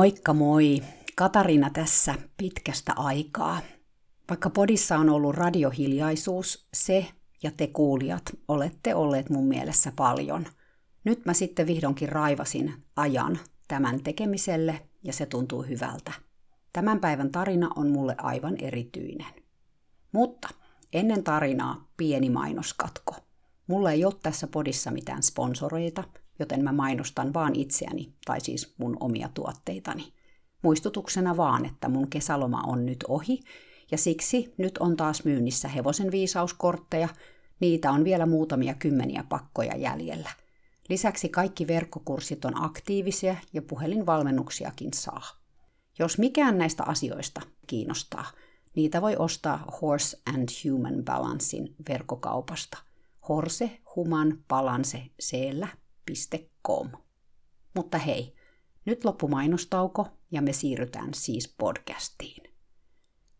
Moikka moi! Katariina tässä pitkästä aikaa. Vaikka podissa on ollut radiohiljaisuus, se ja te kuulijat olette olleet mun mielessä paljon. Nyt mä sitten vihdoinkin raivasin ajan tämän tekemiselle ja se tuntuu hyvältä. Tämän päivän tarina on mulle aivan erityinen. Mutta ennen tarinaa pieni mainoskatko. Mulla ei ole tässä podissa mitään sponsoreita – joten mä mainostan vaan itseäni, tai siis mun omia tuotteitani. Muistutuksena vaan, että mun kesäloma on nyt ohi, ja siksi nyt on taas myynnissä hevosen viisauskortteja, niitä on vielä muutamia kymmeniä pakkoja jäljellä. Lisäksi kaikki verkkokurssit on aktiivisia ja puhelinvalmennuksiakin saa. Jos mikään näistä asioista kiinnostaa, niitä voi ostaa Horse and Human Balancein verkkokaupasta. Horse Human Balance www.mainostaminen.com. Mutta hei, nyt loppu mainostauko ja me siirrytään siis podcastiin.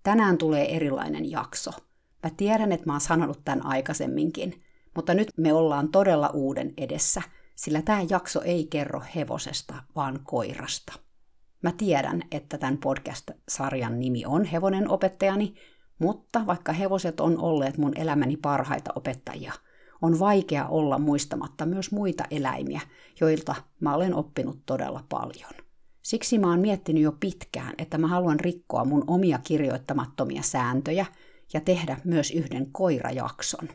Tänään tulee erilainen jakso. Mä tiedän, että mä oon sanonut tämän aikaisemminkin, mutta nyt me ollaan todella uuden edessä, sillä tämä jakso ei kerro hevosesta, vaan koirasta. Mä tiedän, että tämän podcast-sarjan nimi on Hevonen opettajani, mutta vaikka hevoset on olleet mun elämäni parhaita opettajia – on vaikea olla muistamatta myös muita eläimiä, joilta mä olen oppinut todella paljon. Siksi mä oon miettinyt jo pitkään, että mä haluan rikkoa mun omia kirjoittamattomia sääntöjä ja tehdä myös yhden koirajakson.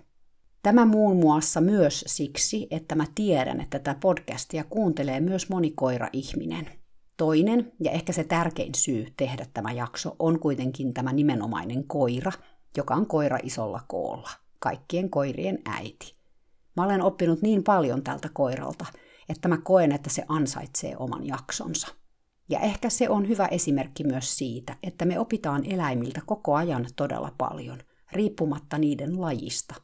Tämä muun muassa myös siksi, että mä tiedän, että tätä podcastia kuuntelee myös moni koira-ihminen. Toinen ja ehkä se tärkein syy tehdä tämä jakso on kuitenkin tämä nimenomainen koira, joka on koira isolla koolla, kaikkien koirien äiti. Mä olen oppinut niin paljon tältä koiralta, että mä koen, että se ansaitsee oman jaksonsa. Ja ehkä se on hyvä esimerkki myös siitä, että me opitaan eläimiltä koko ajan todella paljon, riippumatta niiden lajista.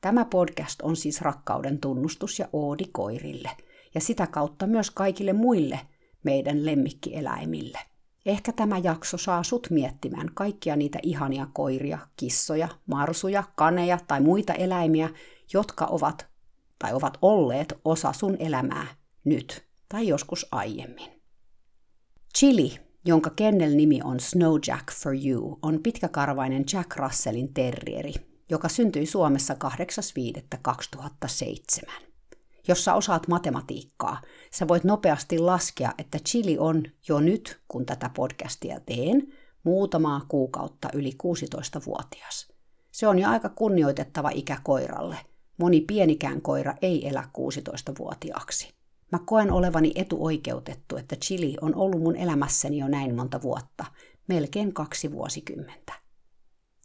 Tämä podcast on siis rakkauden tunnustus ja oodi koirille, ja sitä kautta myös kaikille muille meidän lemmikkieläimille. Ehkä tämä jakso saa sut miettimään kaikkia niitä ihania koiria, kissoja, marsuja, kaneja tai muita eläimiä, jotka ovat tai ovat olleet osa sun elämää nyt tai joskus aiemmin. Chili, jonka kennel-nimi on Snow Jack for You, on pitkäkarvainen Jack Russellin terrieri, joka syntyi Suomessa 8.5.2007. Jos sä osaat matematiikkaa, sä voit nopeasti laskea, että Chili on jo nyt, kun tätä podcastia teen, muutamaa kuukautta yli 16-vuotias. Se on jo aika kunnioitettava ikä koiralle – Moni pienikään koira ei elä 16-vuotiaaksi. Mä koen olevani etuoikeutettu, että Chili on ollut mun elämässäni jo näin monta vuotta, melkein kaksi vuosikymmentä.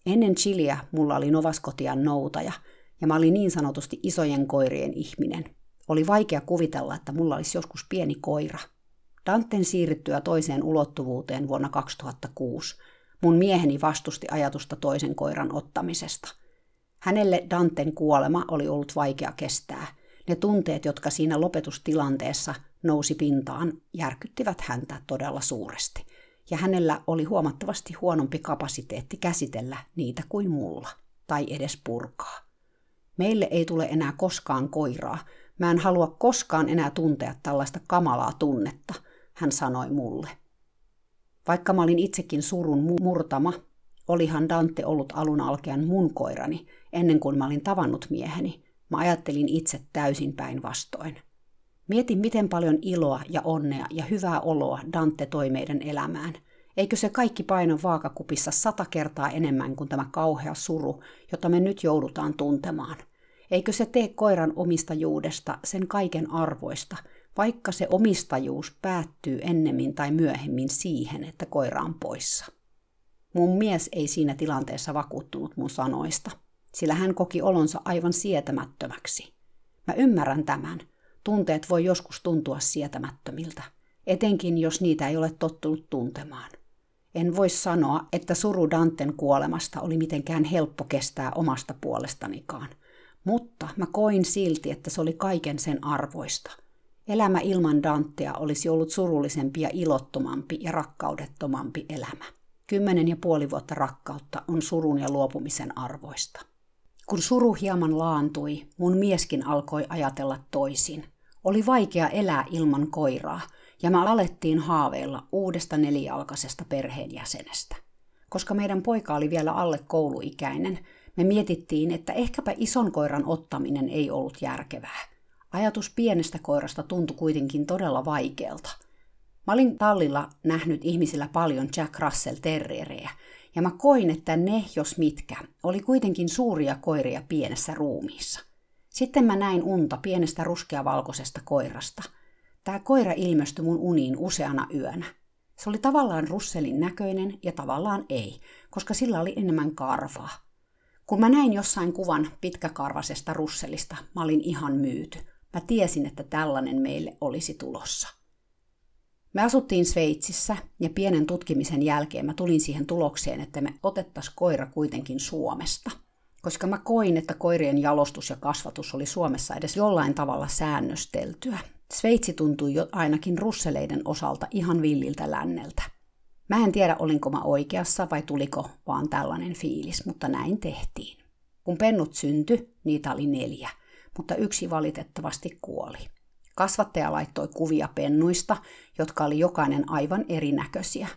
Ennen Chiliä mulla oli Novaskotian noutaja, ja mä olin niin sanotusti isojen koirien ihminen. Oli vaikea kuvitella, että mulla olisi joskus pieni koira. Danten siirryttyä toiseen ulottuvuuteen vuonna 2006 mun mieheni vastusti ajatusta toisen koiran ottamisesta – Hänelle Danten kuolema oli ollut vaikea kestää. Ne tunteet, jotka siinä lopetustilanteessa nousi pintaan, järkyttivät häntä todella suuresti. Ja hänellä oli huomattavasti huonompi kapasiteetti käsitellä niitä kuin mulla, tai edes purkaa. Meille ei tule enää koskaan koiraa. Mä en halua koskaan enää tuntea tällaista kamalaa tunnetta, hän sanoi mulle. Vaikka mä olin itsekin surun murtama, olihan Dante ollut alun alkean mun koirani, ennen kuin mä olin tavannut mieheni. Mä ajattelin itse täysin päinvastoin. Mietin, miten paljon iloa ja onnea ja hyvää oloa Dante toi meidän elämään. Eikö se kaikki paino vaakakupissa sata kertaa enemmän kuin tämä kauhea suru, jota me nyt joudutaan tuntemaan? Eikö se tee koiran omistajuudesta sen kaiken arvoista, vaikka se omistajuus päättyy ennemmin tai myöhemmin siihen, että koira on poissa? Mun mies ei siinä tilanteessa vakuuttunut mun sanoista, sillä hän koki olonsa aivan sietämättömäksi. Mä ymmärrän tämän. Tunteet voi joskus tuntua sietämättömiltä. etenkin jos niitä ei ole tottunut tuntemaan. En voi sanoa, että suru Danten kuolemasta oli mitenkään helppo kestää omasta puolestanikaan, mutta mä koin silti, että se oli kaiken sen arvoista. Elämä ilman Dantea olisi ollut surullisempi ja ilottomampi ja rakkaudettomampi elämä. Kymmenen ja puoli vuotta rakkautta on surun ja luopumisen arvoista. Kun suru hieman laantui, mun mieskin alkoi ajatella toisin. Oli vaikea elää ilman koiraa, ja me alettiin haaveilla uudesta nelijalkaisesta perheenjäsenestä. Koska meidän poika oli vielä alle kouluikäinen, me mietittiin, että ehkäpä ison koiran ottaminen ei ollut järkevää. Ajatus pienestä koirasta tuntui kuitenkin todella vaikealta. Mä olin tallilla nähnyt ihmisillä paljon Jack Russell terrierejä, ja mä koin, että ne, jos mitkä, oli kuitenkin suuria koiria pienessä ruumiissa. Sitten mä näin unta pienestä ruskeavalkoisesta koirasta. Tämä koira ilmestyi mun uniin useana yönä. Se oli tavallaan russelin näköinen ja tavallaan ei, koska sillä oli enemmän karvaa. Kun mä näin jossain kuvan pitkäkarvasesta russelista, mä olin ihan myyty. Mä tiesin, että tällainen meille olisi tulossa. Me asuttiin Sveitsissä ja pienen tutkimisen jälkeen mä tulin siihen tulokseen, että me otettaisiin koira kuitenkin Suomesta. Koska mä koin, että koirien jalostus ja kasvatus oli Suomessa edes jollain tavalla säännösteltyä. Sveitsi tuntui jo ainakin russeleiden osalta ihan villiltä länneltä. Mä en tiedä, olinko mä oikeassa vai tuliko vaan tällainen fiilis, mutta näin tehtiin. Kun pennut syntyi, niitä oli neljä, mutta yksi valitettavasti kuoli. Kasvattaja laittoi kuvia pennuista, jotka oli jokainen aivan erinäköisiä.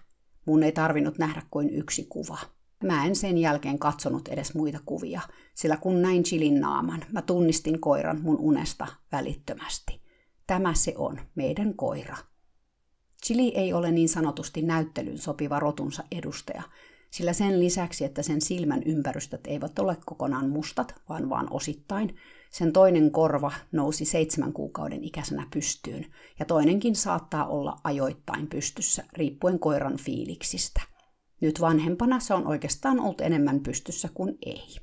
Mun ei tarvinnut nähdä kuin yksi kuva. Mä en sen jälkeen katsonut edes muita kuvia, sillä kun näin Chilin naaman, mä tunnistin koiran mun unesta välittömästi. Tämä se on, meidän koira. Chili ei ole niin sanotusti näyttelyyn sopiva rotunsa edustaja, sillä sen lisäksi, että sen silmän ympärystöt eivät ole kokonaan mustat, vaan vaan osittain, sen toinen korva nousi seitsemän kuukauden ikäisenä pystyyn, ja toinenkin saattaa olla ajoittain pystyssä, riippuen koiran fiiliksistä. Nyt vanhempana se on oikeastaan ollut enemmän pystyssä kuin ei.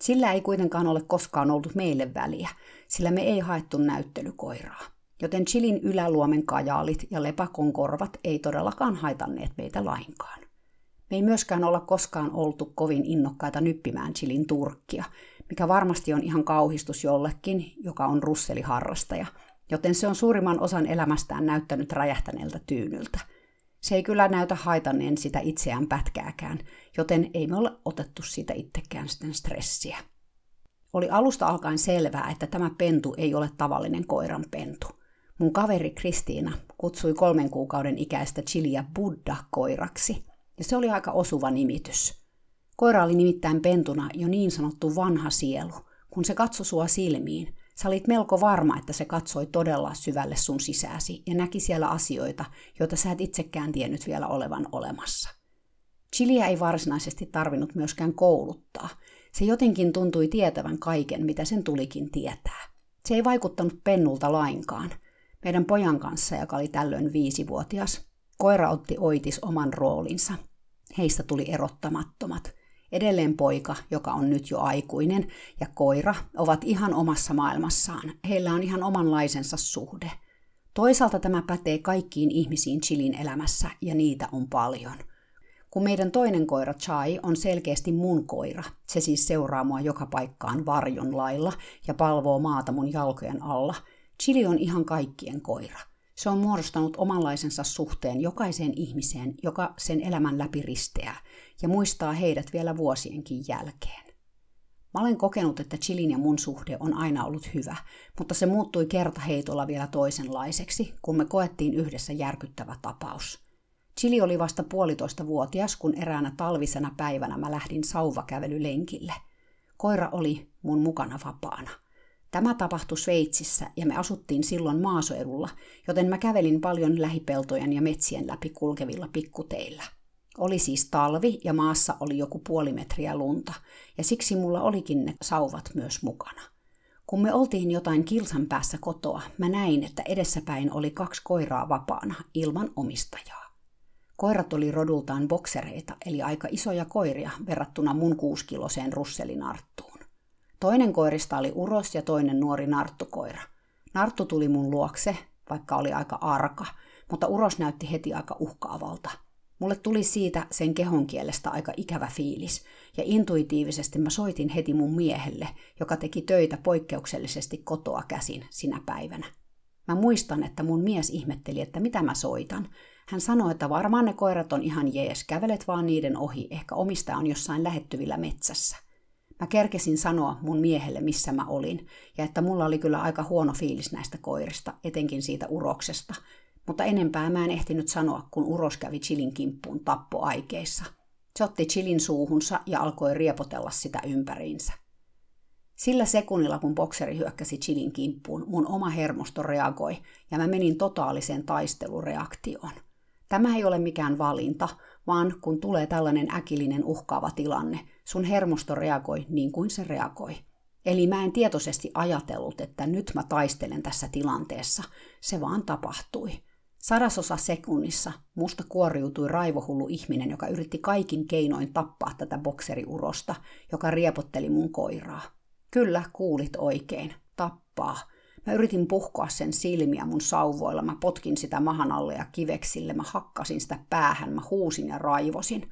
Sillä ei kuitenkaan ole koskaan ollut meille väliä, sillä me ei haettu näyttelykoiraa. Joten Chilin yläluomen kajaalit ja lepakon korvat ei todellakaan haitanneet meitä lainkaan. Me ei myöskään olla koskaan oltu kovin innokkaita nyppimään Chilin turkkia, mikä varmasti on ihan kauhistus jollekin, joka on russeliharrastaja, joten se on suurimman osan elämästään näyttänyt räjähtäneeltä tyynyltä. Se ei kyllä näytä haitanneen sitä itseään pätkääkään, joten ei me ole otettu siitä itsekään sitten stressiä. Oli alusta alkaen selvää, että tämä pentu ei ole tavallinen koiran pentu. Mun kaveri Kristiina kutsui kolmen kuukauden ikäistä Chiliä Buddha-koiraksi, ja se oli aika osuva nimitys. Koira oli nimittäin pentuna jo niin sanottu vanha sielu. Kun se katsoi sua silmiin, sä olit melko varma, että se katsoi todella syvälle sun sisääsi ja näki siellä asioita, joita sä et itsekään tiennyt vielä olevan olemassa. Chiliä ei varsinaisesti tarvinnut myöskään kouluttaa. Se jotenkin tuntui tietävän kaiken, mitä sen tulikin tietää. Se ei vaikuttanut pennulta lainkaan. Meidän pojan kanssa, joka oli tällöin viisivuotias, koira otti oitis oman roolinsa. Heistä tuli erottamattomat. Edelleen poika, joka on nyt jo aikuinen, ja koira ovat ihan omassa maailmassaan. Heillä on ihan omanlaisensa suhde. Toisaalta tämä pätee kaikkiin ihmisiin Chilin elämässä, ja niitä on paljon. Kun meidän toinen koira Chai on selkeästi mun koira, se siis seuraa mua joka paikkaan varjon lailla ja palvoo maata mun jalkojen alla, Chili on ihan kaikkien koira. Se on muodostanut omanlaisensa suhteen jokaiseen ihmiseen, joka sen elämän läpi risteää, ja muistaa heidät vielä vuosienkin jälkeen. Mä olen kokenut, että Chilin ja mun suhde on aina ollut hyvä, mutta se muuttui kertaheitolla vielä toisenlaiseksi, kun me koettiin yhdessä järkyttävä tapaus. Chili oli vasta puolitoista vuotias, kun eräänä talvisena päivänä mä lähdin sauvakävelylenkille. Koira oli mun mukana vapaana – Tämä tapahtui Sveitsissä ja me asuttiin silloin maaseudulla, joten mä kävelin paljon lähipeltojen ja metsien läpi kulkevilla pikkuteillä. Oli siis talvi ja maassa oli joku puoli metriä lunta, ja siksi mulla olikin ne sauvat myös mukana. Kun me oltiin jotain kilsan päässä kotoa, mä näin, että edessäpäin oli kaksi koiraa vapaana, ilman omistajaa. Koirat oli rodultaan boksereita, eli aika isoja koiria verrattuna mun kuuskiloseen russelinarttuun. Toinen koirista oli uros ja toinen nuori narttukoira. Narttu tuli mun luokse, vaikka oli aika arka, mutta uros näytti heti aika uhkaavalta. Mulle tuli siitä sen kehon kielestä aika ikävä fiilis, ja intuitiivisesti mä soitin heti mun miehelle, joka teki töitä poikkeuksellisesti kotoa käsin sinä päivänä. Mä muistan, että mun mies ihmetteli, että mitä mä soitan. Hän sanoi, että varmaan ne koirat on ihan jees, kävelet vaan niiden ohi, ehkä omista on jossain lähettyvillä metsässä. Mä kerkesin sanoa mun miehelle, missä mä olin, ja että mulla oli kyllä aika huono fiilis näistä koirista, etenkin siitä uroksesta, mutta enempää mä en ehtinyt sanoa, kun uros kävi Chilin kimppuun tappoaikeissa. Se otti Chilin suuhunsa ja alkoi riepotella sitä ympäriinsä. Sillä sekunnilla, kun bokseri hyökkäsi Chilin kimppuun, mun oma hermosto reagoi ja mä menin totaaliseen taistelureaktioon. Tämä ei ole mikään valinta, vaan kun tulee tällainen äkillinen uhkaava tilanne, sun hermosto reagoi niin kuin se reagoi. Eli mä en tietoisesti ajatellut, että nyt mä taistelen tässä tilanteessa. Se vaan tapahtui. Sadasosa sekunnissa musta kuoriutui raivohullu ihminen, joka yritti kaikin keinoin tappaa tätä bokseriurosta, joka riepotteli mun koiraa. Kyllä, kuulit oikein. Tappaa. Mä yritin puhkoa sen silmiä mun sauvoilla, mä potkin sitä mahan alle ja kiveksille, mä hakkasin sitä päähän, mä huusin ja raivosin.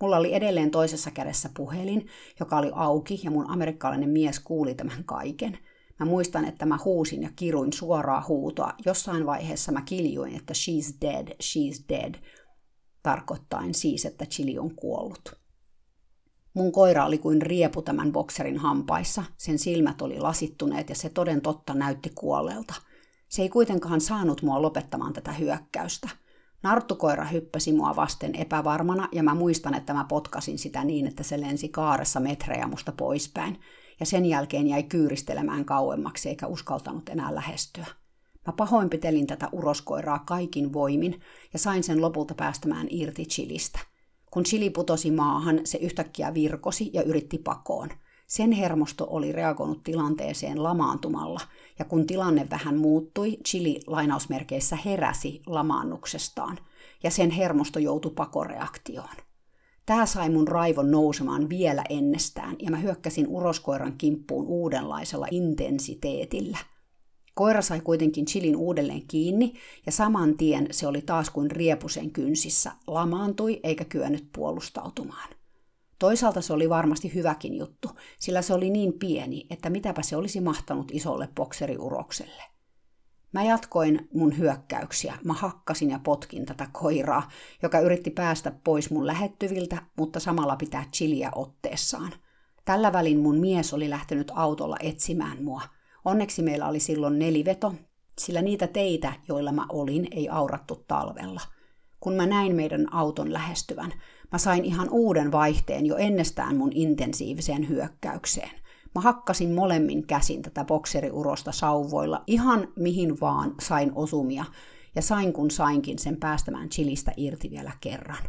Mulla oli edelleen toisessa kädessä puhelin, joka oli auki ja mun amerikkalainen mies kuuli tämän kaiken. Mä muistan, että mä huusin ja kiruin suoraa huutoa. Jossain vaiheessa mä kiljuin, että she's dead, she's dead, tarkoittaen siis, että Chili on kuollut. Mun koira oli kuin riepu tämän bokserin hampaissa, sen silmät oli lasittuneet ja se toden totta näytti kuolleelta. Se ei kuitenkaan saanut mua lopettamaan tätä hyökkäystä. Narttukoira hyppäsi mua vasten epävarmana ja mä muistan, että mä potkasin sitä niin, että se lensi kaaressa metrejä musta poispäin. Ja sen jälkeen jäi kyyristelemään kauemmaksi eikä uskaltanut enää lähestyä. Mä pahoinpitelin tätä uroskoiraa kaikin voimin ja sain sen lopulta päästämään irti chilistä – kun Chili putosi maahan, se yhtäkkiä virkosi ja yritti pakoon. Sen hermosto oli reagoinut tilanteeseen lamaantumalla, ja kun tilanne vähän muuttui, Chili lainausmerkeissä heräsi lamaannuksestaan, ja sen hermosto joutui pakoreaktioon. Tämä sai mun raivon nousemaan vielä ennestään, ja mä hyökkäsin uroskoiran kimppuun uudenlaisella intensiteetillä – Koira sai kuitenkin Chilin uudelleen kiinni ja saman tien se oli taas kuin riepusen kynsissä, lamaantui eikä kyennyt puolustautumaan. Toisaalta se oli varmasti hyväkin juttu, sillä se oli niin pieni, että mitäpä se olisi mahtanut isolle bokseriurokselle. Mä jatkoin mun hyökkäyksiä. Mä hakkasin ja potkin tätä koiraa, joka yritti päästä pois mun lähettyviltä, mutta samalla pitää chiliä otteessaan. Tällä välin mun mies oli lähtenyt autolla etsimään mua – Onneksi meillä oli silloin neliveto, sillä niitä teitä, joilla mä olin, ei aurattu talvella. Kun mä näin meidän auton lähestyvän, mä sain ihan uuden vaihteen jo ennestään mun intensiiviseen hyökkäykseen. Mä hakkasin molemmin käsin tätä bokseriurosta sauvoilla ihan mihin vaan sain osumia, ja sain kun sainkin sen päästämään chilistä irti vielä kerran.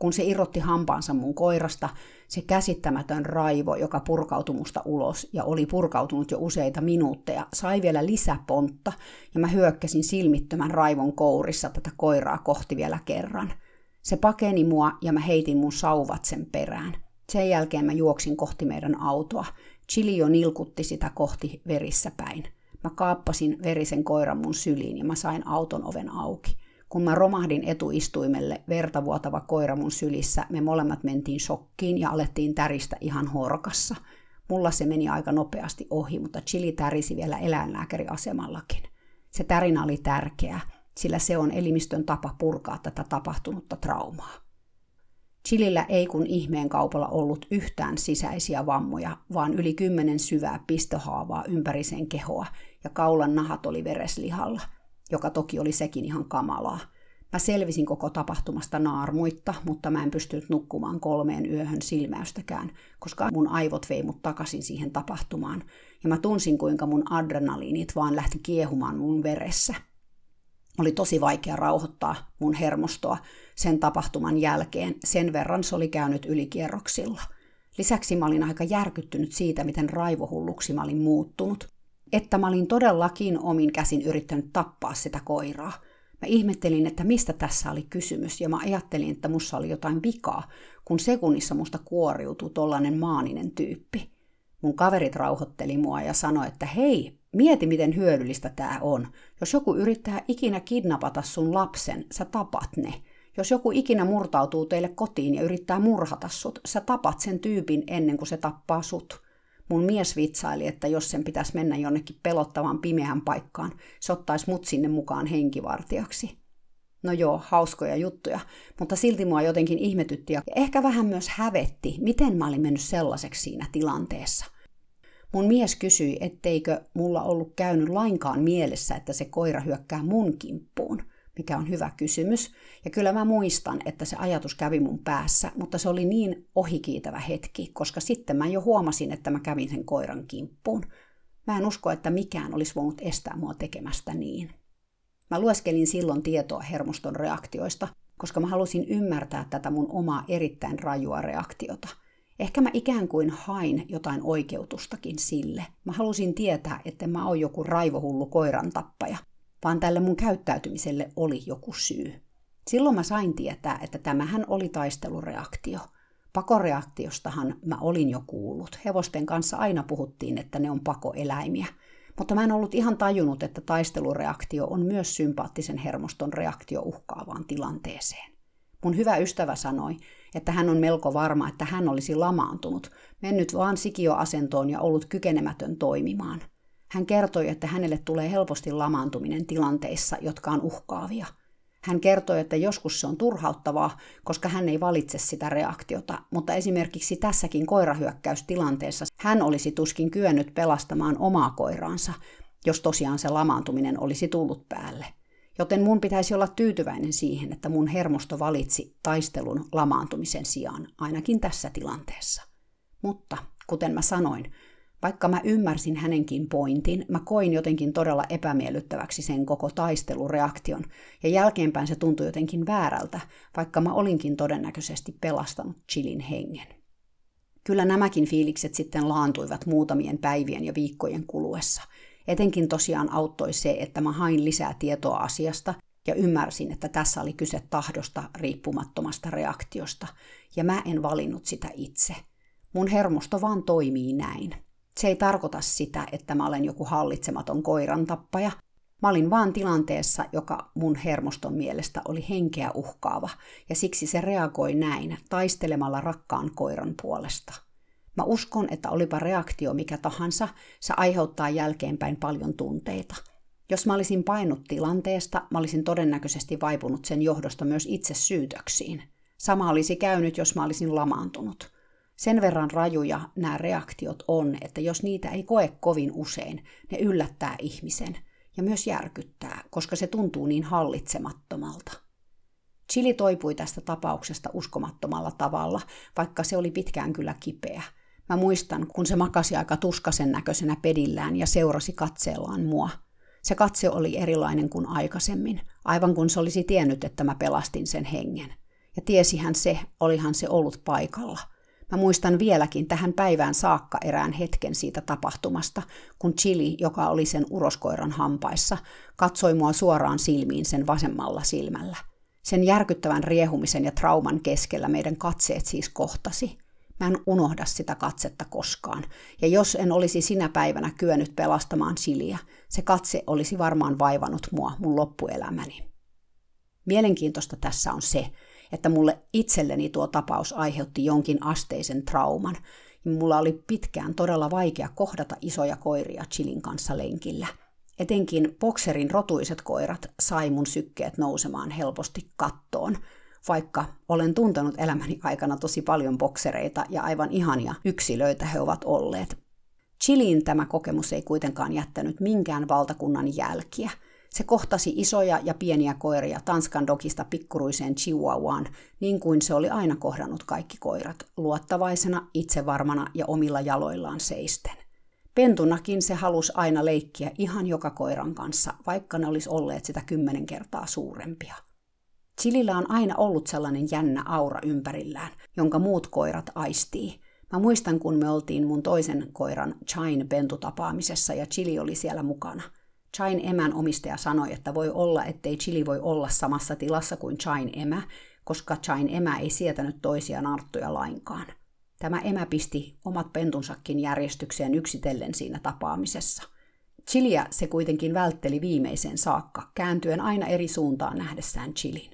Kun se irrotti hampaansa mun koirasta, se käsittämätön raivo, joka purkautui musta ulos ja oli purkautunut jo useita minuutteja, sai vielä lisäpontta ja mä hyökkäsin silmittömän raivon kourissa tätä koiraa kohti vielä kerran. Se pakeni mua ja mä heitin mun sauvat sen perään. Sen jälkeen mä juoksin kohti meidän autoa. Chili jo nilkutti sitä kohti verissä päin. Mä kaappasin verisen koiran mun syliin ja mä sain auton oven auki. Kun mä romahdin etuistuimelle, vertavuotava koira mun sylissä, me molemmat mentiin shokkiin ja alettiin täristä ihan horkassa. Mulla se meni aika nopeasti ohi, mutta Chili tärisi vielä eläinlääkäriasemallakin. Se tärinä oli tärkeä, sillä se on elimistön tapa purkaa tätä tapahtunutta traumaa. Chilillä ei kun ihmeen kaupalla ollut yhtään sisäisiä vammoja, vaan yli kymmenen syvää pistohaavaa ympäri sen kehoa, ja kaulan nahat oli vereslihalla – joka toki oli sekin ihan kamalaa. Mä selvisin koko tapahtumasta naarmuitta, mutta mä en pystynyt nukkumaan kolmeen yöhön silmäystäkään, koska mun aivot vei mut takaisin siihen tapahtumaan. Ja mä tunsin, kuinka mun adrenaliinit vaan lähti kiehumaan mun veressä. Oli tosi vaikea rauhoittaa mun hermostoa sen tapahtuman jälkeen, sen verran se oli käynyt ylikierroksilla. Lisäksi mä olin aika järkyttynyt siitä, miten raivohulluksi mä olin muuttunut – että mä olin todellakin omin käsin yrittänyt tappaa sitä koiraa. Mä ihmettelin, että mistä tässä oli kysymys, ja mä ajattelin, että mussa oli jotain vikaa, kun sekunnissa musta kuoriutui tollanen maaninen tyyppi. Mun kaverit rauhoitteli mua ja sanoi, että hei, Mieti, miten hyödyllistä tämä on. Jos joku yrittää ikinä kidnapata sun lapsen, sä tapat ne. Jos joku ikinä murtautuu teille kotiin ja yrittää murhata sut, sä tapat sen tyypin ennen kuin se tappaa sut. Mun mies vitsaili, että jos sen pitäisi mennä jonnekin pelottavaan pimeään paikkaan, se ottaisi mut sinne mukaan henkivartijaksi. No joo, hauskoja juttuja, mutta silti mua jotenkin ihmetytti ja ehkä vähän myös hävetti, miten mä olin mennyt sellaiseksi siinä tilanteessa. Mun mies kysyi, etteikö mulla ollut käynyt lainkaan mielessä, että se koira hyökkää mun kimppuun, mikä on hyvä kysymys. Ja kyllä mä muistan, että se ajatus kävi mun päässä, mutta se oli niin ohikiitävä hetki, koska sitten mä jo huomasin, että mä kävin sen koiran kimppuun. Mä en usko, että mikään olisi voinut estää mua tekemästä niin. Mä lueskelin silloin tietoa hermoston reaktioista, koska mä halusin ymmärtää tätä mun omaa erittäin rajua reaktiota. Ehkä mä ikään kuin hain jotain oikeutustakin sille. Mä halusin tietää, että mä oon joku raivohullu koiran tappaja, vaan tälle mun käyttäytymiselle oli joku syy. Silloin mä sain tietää, että tämähän oli taistelureaktio. Pakoreaktiostahan mä olin jo kuullut. Hevosten kanssa aina puhuttiin, että ne on pakoeläimiä – mutta mä en ollut ihan tajunnut, että taistelureaktio on myös sympaattisen hermoston reaktio uhkaavaan tilanteeseen. Mun hyvä ystävä sanoi, että hän on melko varma, että hän olisi lamaantunut, mennyt vaan sikioasentoon ja ollut kykenemätön toimimaan. Hän kertoi, että hänelle tulee helposti lamaantuminen tilanteissa, jotka on uhkaavia – hän kertoi, että joskus se on turhauttavaa, koska hän ei valitse sitä reaktiota, mutta esimerkiksi tässäkin koirahyökkäystilanteessa hän olisi tuskin kyennyt pelastamaan omaa koiraansa, jos tosiaan se lamaantuminen olisi tullut päälle. Joten mun pitäisi olla tyytyväinen siihen, että mun hermosto valitsi taistelun lamaantumisen sijaan, ainakin tässä tilanteessa. Mutta, kuten mä sanoin, vaikka mä ymmärsin hänenkin pointin, mä koin jotenkin todella epämiellyttäväksi sen koko taistelureaktion, ja jälkeenpäin se tuntui jotenkin väärältä, vaikka mä olinkin todennäköisesti pelastanut Chilin hengen. Kyllä nämäkin fiilikset sitten laantuivat muutamien päivien ja viikkojen kuluessa. Etenkin tosiaan auttoi se, että mä hain lisää tietoa asiasta ja ymmärsin, että tässä oli kyse tahdosta riippumattomasta reaktiosta, ja mä en valinnut sitä itse. Mun hermosto vaan toimii näin. Se ei tarkoita sitä, että mä olen joku hallitsematon koiran tappaja. Mä olin vaan tilanteessa, joka mun hermoston mielestä oli henkeä uhkaava, ja siksi se reagoi näin, taistelemalla rakkaan koiran puolesta. Mä uskon, että olipa reaktio mikä tahansa, se aiheuttaa jälkeenpäin paljon tunteita. Jos mä olisin painut tilanteesta, mä olisin todennäköisesti vaipunut sen johdosta myös itse syytöksiin. Sama olisi käynyt, jos mä olisin lamaantunut. Sen verran rajuja nämä reaktiot on, että jos niitä ei koe kovin usein, ne yllättää ihmisen ja myös järkyttää, koska se tuntuu niin hallitsemattomalta. Chili toipui tästä tapauksesta uskomattomalla tavalla, vaikka se oli pitkään kyllä kipeä. Mä muistan, kun se makasi aika tuskasen näköisenä pedillään ja seurasi katseellaan mua. Se katse oli erilainen kuin aikaisemmin, aivan kun se olisi tiennyt, että mä pelastin sen hengen. Ja tiesihän se, olihan se ollut paikalla – Mä muistan vieläkin tähän päivään saakka erään hetken siitä tapahtumasta, kun Chili, joka oli sen uroskoiran hampaissa, katsoi mua suoraan silmiin sen vasemmalla silmällä. Sen järkyttävän riehumisen ja trauman keskellä meidän katseet siis kohtasi. Mä en unohda sitä katsetta koskaan, ja jos en olisi sinä päivänä kyennyt pelastamaan Chiliä, se katse olisi varmaan vaivannut mua mun loppuelämäni. Mielenkiintoista tässä on se, että mulle itselleni tuo tapaus aiheutti jonkin asteisen trauman. Mulla oli pitkään todella vaikea kohdata isoja koiria Chilin kanssa lenkillä. Etenkin bokserin rotuiset koirat sai mun sykkeet nousemaan helposti kattoon, vaikka olen tuntenut elämäni aikana tosi paljon boksereita ja aivan ihania yksilöitä he ovat olleet. Chiliin tämä kokemus ei kuitenkaan jättänyt minkään valtakunnan jälkiä – se kohtasi isoja ja pieniä koiria Tanskan dokista pikkuruiseen chihuahuaan, niin kuin se oli aina kohdannut kaikki koirat, luottavaisena, itsevarmana ja omilla jaloillaan seisten. Pentunakin se halusi aina leikkiä ihan joka koiran kanssa, vaikka ne olisi olleet sitä kymmenen kertaa suurempia. Chilillä on aina ollut sellainen jännä aura ympärillään, jonka muut koirat aistii. Mä muistan, kun me oltiin mun toisen koiran Chain pentutapaamisessa ja Chili oli siellä mukana – Chain emän omistaja sanoi, että voi olla, ettei Chili voi olla samassa tilassa kuin Chain emä, koska Chain emä ei sietänyt toisia narttuja lainkaan. Tämä emä pisti omat pentunsakin järjestykseen yksitellen siinä tapaamisessa. Chiliä se kuitenkin vältteli viimeiseen saakka, kääntyen aina eri suuntaan nähdessään Chilin.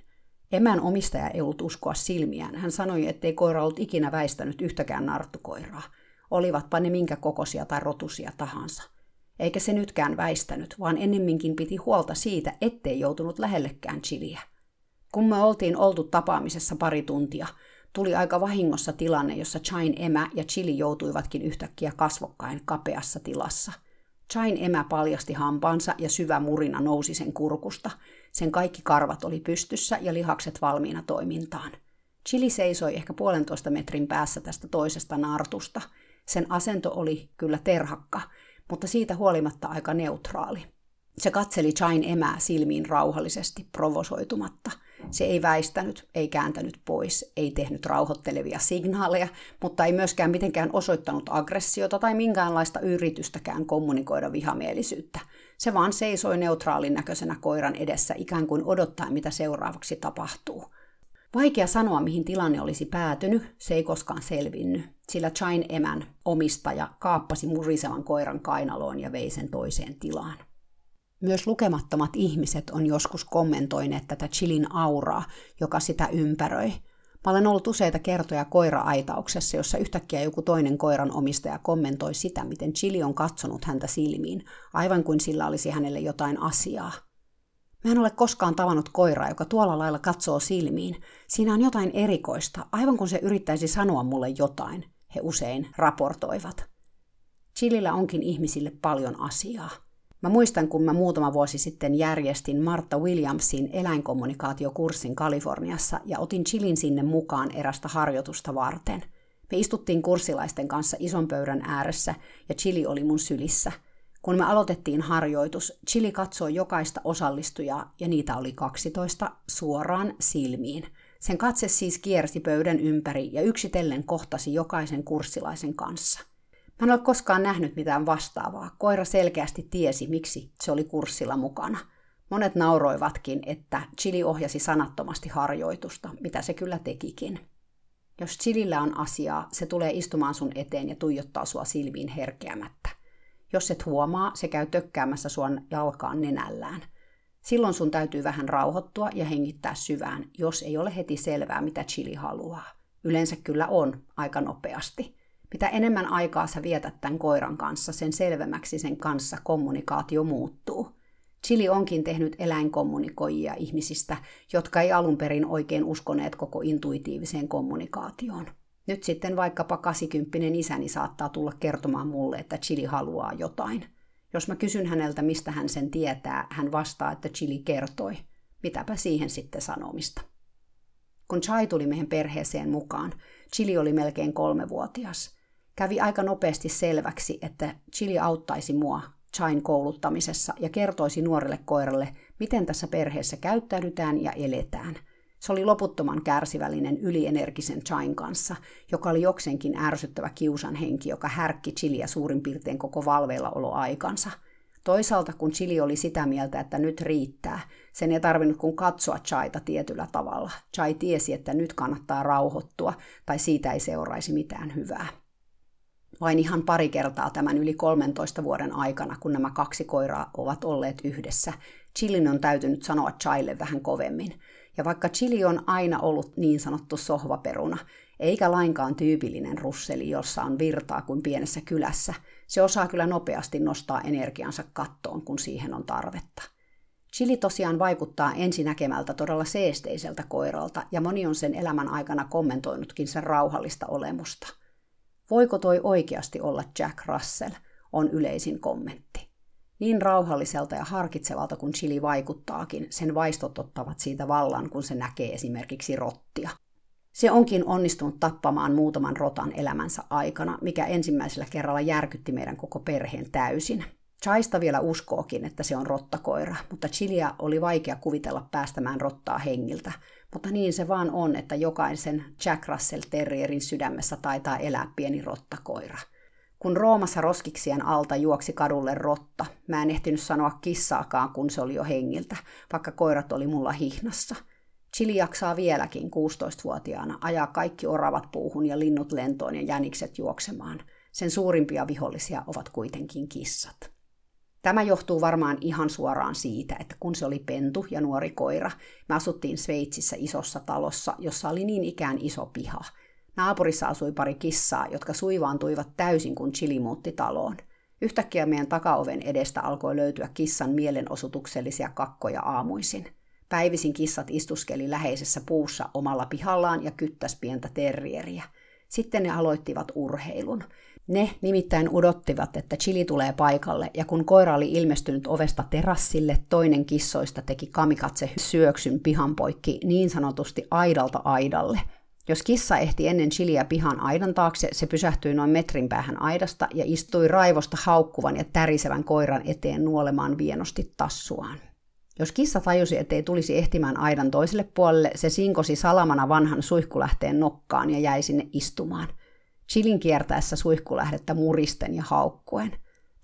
Emän omistaja ei ollut uskoa silmiään. Hän sanoi, ettei koira ollut ikinä väistänyt yhtäkään narttukoiraa. Olivatpa ne minkä kokoisia tai rotusia tahansa. Eikä se nytkään väistänyt, vaan ennemminkin piti huolta siitä, ettei joutunut lähellekään Chiliä. Kun me oltiin oltu tapaamisessa pari tuntia, tuli aika vahingossa tilanne, jossa Chain emä ja Chili joutuivatkin yhtäkkiä kasvokkain kapeassa tilassa. Chain emä paljasti hampaansa ja syvä murina nousi sen kurkusta. Sen kaikki karvat oli pystyssä ja lihakset valmiina toimintaan. Chili seisoi ehkä puolentoista metrin päässä tästä toisesta nartusta. Sen asento oli kyllä terhakka, mutta siitä huolimatta aika neutraali. Se katseli Chain emää silmiin rauhallisesti, provosoitumatta – se ei väistänyt, ei kääntänyt pois, ei tehnyt rauhoittelevia signaaleja, mutta ei myöskään mitenkään osoittanut aggressiota tai minkäänlaista yritystäkään kommunikoida vihamielisyyttä. Se vaan seisoi neutraalin näköisenä koiran edessä ikään kuin odottaa, mitä seuraavaksi tapahtuu. Vaikea sanoa, mihin tilanne olisi päätynyt, se ei koskaan selvinnyt, sillä Chain emän omistaja kaappasi murisevan koiran kainaloon ja vei sen toiseen tilaan. Myös lukemattomat ihmiset on joskus kommentoineet tätä chilin auraa, joka sitä ympäröi. Mä olen ollut useita kertoja koira-aitauksessa, jossa yhtäkkiä joku toinen koiran omistaja kommentoi sitä, miten Chili on katsonut häntä silmiin, aivan kuin sillä olisi hänelle jotain asiaa. Mä en ole koskaan tavannut koiraa, joka tuolla lailla katsoo silmiin. Siinä on jotain erikoista, aivan kun se yrittäisi sanoa mulle jotain, he usein raportoivat. Chilillä onkin ihmisille paljon asiaa. Mä muistan, kun mä muutama vuosi sitten järjestin Martha Williamsin eläinkommunikaatiokurssin Kaliforniassa ja otin Chilin sinne mukaan erästä harjoitusta varten. Me istuttiin kurssilaisten kanssa ison pöydän ääressä ja Chili oli mun sylissä. Kun me aloitettiin harjoitus, Chili katsoi jokaista osallistujaa ja niitä oli 12 suoraan silmiin. Sen katse siis kiersi pöydän ympäri ja yksitellen kohtasi jokaisen kurssilaisen kanssa – Mä en ole koskaan nähnyt mitään vastaavaa. Koira selkeästi tiesi, miksi se oli kurssilla mukana. Monet nauroivatkin, että Chili ohjasi sanattomasti harjoitusta, mitä se kyllä tekikin. Jos Chilillä on asiaa, se tulee istumaan sun eteen ja tuijottaa sua silmiin herkeämättä. Jos et huomaa, se käy tökkäämässä sua jalkaan nenällään. Silloin sun täytyy vähän rauhoittua ja hengittää syvään, jos ei ole heti selvää, mitä Chili haluaa. Yleensä kyllä on, aika nopeasti. Mitä enemmän aikaa sä vietät tämän koiran kanssa, sen selvemmäksi sen kanssa kommunikaatio muuttuu. Chili onkin tehnyt eläinkommunikoijia ihmisistä, jotka ei alun perin oikein uskoneet koko intuitiiviseen kommunikaatioon. Nyt sitten vaikkapa 80 isäni saattaa tulla kertomaan mulle, että Chili haluaa jotain. Jos mä kysyn häneltä, mistä hän sen tietää, hän vastaa, että Chili kertoi. Mitäpä siihen sitten sanomista. Kun Chai tuli meidän perheeseen mukaan, Chili oli melkein kolmevuotias kävi aika nopeasti selväksi, että Chili auttaisi mua Chain kouluttamisessa ja kertoisi nuorelle koiralle, miten tässä perheessä käyttäydytään ja eletään. Se oli loputtoman kärsivällinen ylienergisen Chain kanssa, joka oli jokseenkin ärsyttävä kiusan henki, joka härkki Chiliä suurin piirtein koko valveillaoloaikansa. Toisaalta kun Chili oli sitä mieltä, että nyt riittää, sen ei tarvinnut kuin katsoa Chaita tietyllä tavalla. Chai tiesi, että nyt kannattaa rauhoittua tai siitä ei seuraisi mitään hyvää vain ihan pari kertaa tämän yli 13 vuoden aikana, kun nämä kaksi koiraa ovat olleet yhdessä. Chilin on täytynyt sanoa Chaille vähän kovemmin. Ja vaikka Chili on aina ollut niin sanottu sohvaperuna, eikä lainkaan tyypillinen russeli, jossa on virtaa kuin pienessä kylässä, se osaa kyllä nopeasti nostaa energiansa kattoon, kun siihen on tarvetta. Chili tosiaan vaikuttaa ensinäkemältä todella seesteiseltä koiralta, ja moni on sen elämän aikana kommentoinutkin sen rauhallista olemusta – Voiko toi oikeasti olla Jack Russell, on yleisin kommentti. Niin rauhalliselta ja harkitsevalta kuin Chili vaikuttaakin, sen vaistot ottavat siitä vallan, kun se näkee esimerkiksi rottia. Se onkin onnistunut tappamaan muutaman rotan elämänsä aikana, mikä ensimmäisellä kerralla järkytti meidän koko perheen täysin. Chaista vielä uskookin, että se on rottakoira, mutta Chilia oli vaikea kuvitella päästämään rottaa hengiltä, mutta niin se vaan on, että jokaisen Jack Russell Terrierin sydämessä taitaa elää pieni rottakoira. Kun Roomassa roskiksien alta juoksi kadulle rotta, mä en ehtinyt sanoa kissaakaan, kun se oli jo hengiltä, vaikka koirat oli mulla hihnassa. Chili jaksaa vieläkin 16-vuotiaana ajaa kaikki oravat puuhun ja linnut lentoon ja jänikset juoksemaan. Sen suurimpia vihollisia ovat kuitenkin kissat. Tämä johtuu varmaan ihan suoraan siitä, että kun se oli pentu ja nuori koira, me asuttiin Sveitsissä isossa talossa, jossa oli niin ikään iso piha. Naapurissa asui pari kissaa, jotka suivaantuivat täysin, kun Chili muutti taloon. Yhtäkkiä meidän takaoven edestä alkoi löytyä kissan mielenosoituksellisia kakkoja aamuisin. Päivisin kissat istuskeli läheisessä puussa omalla pihallaan ja kyttäs pientä terrieriä. Sitten ne aloittivat urheilun. Ne nimittäin odottivat, että Chili tulee paikalle, ja kun koira oli ilmestynyt ovesta terassille, toinen kissoista teki kamikatse syöksyn pihan poikki niin sanotusti aidalta aidalle. Jos kissa ehti ennen Chiliä pihan aidan taakse, se pysähtyi noin metrin päähän aidasta ja istui raivosta haukkuvan ja tärisevän koiran eteen nuolemaan vienosti tassuaan. Jos kissa tajusi, ettei tulisi ehtimään aidan toiselle puolelle, se sinkosi salamana vanhan suihkulähteen nokkaan ja jäi sinne istumaan. Chilin kiertäessä suihkulähdettä muristen ja haukkuen.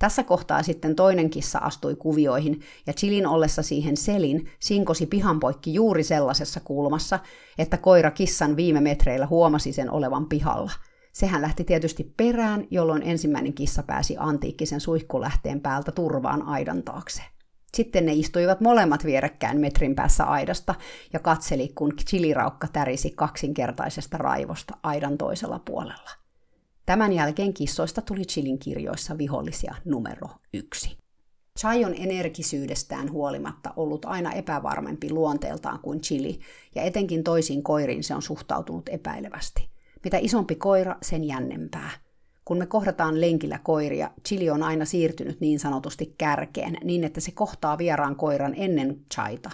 Tässä kohtaa sitten toinen kissa astui kuvioihin, ja Chilin ollessa siihen selin sinkosi pihan poikki juuri sellaisessa kulmassa, että koira kissan viime metreillä huomasi sen olevan pihalla. Sehän lähti tietysti perään, jolloin ensimmäinen kissa pääsi antiikkisen suihkulähteen päältä turvaan aidan taakse. Sitten ne istuivat molemmat vierekkäin metrin päässä aidasta ja katseli, kun chiliraukka tärisi kaksinkertaisesta raivosta aidan toisella puolella. Tämän jälkeen kissoista tuli Chilin kirjoissa vihollisia numero yksi. Chai on energisyydestään huolimatta ollut aina epävarmempi luonteeltaan kuin Chili, ja etenkin toisiin koiriin se on suhtautunut epäilevästi. Mitä isompi koira, sen jännempää – kun me kohdataan lenkillä koiria, Chili on aina siirtynyt niin sanotusti kärkeen, niin että se kohtaa vieraan koiran ennen Chaita.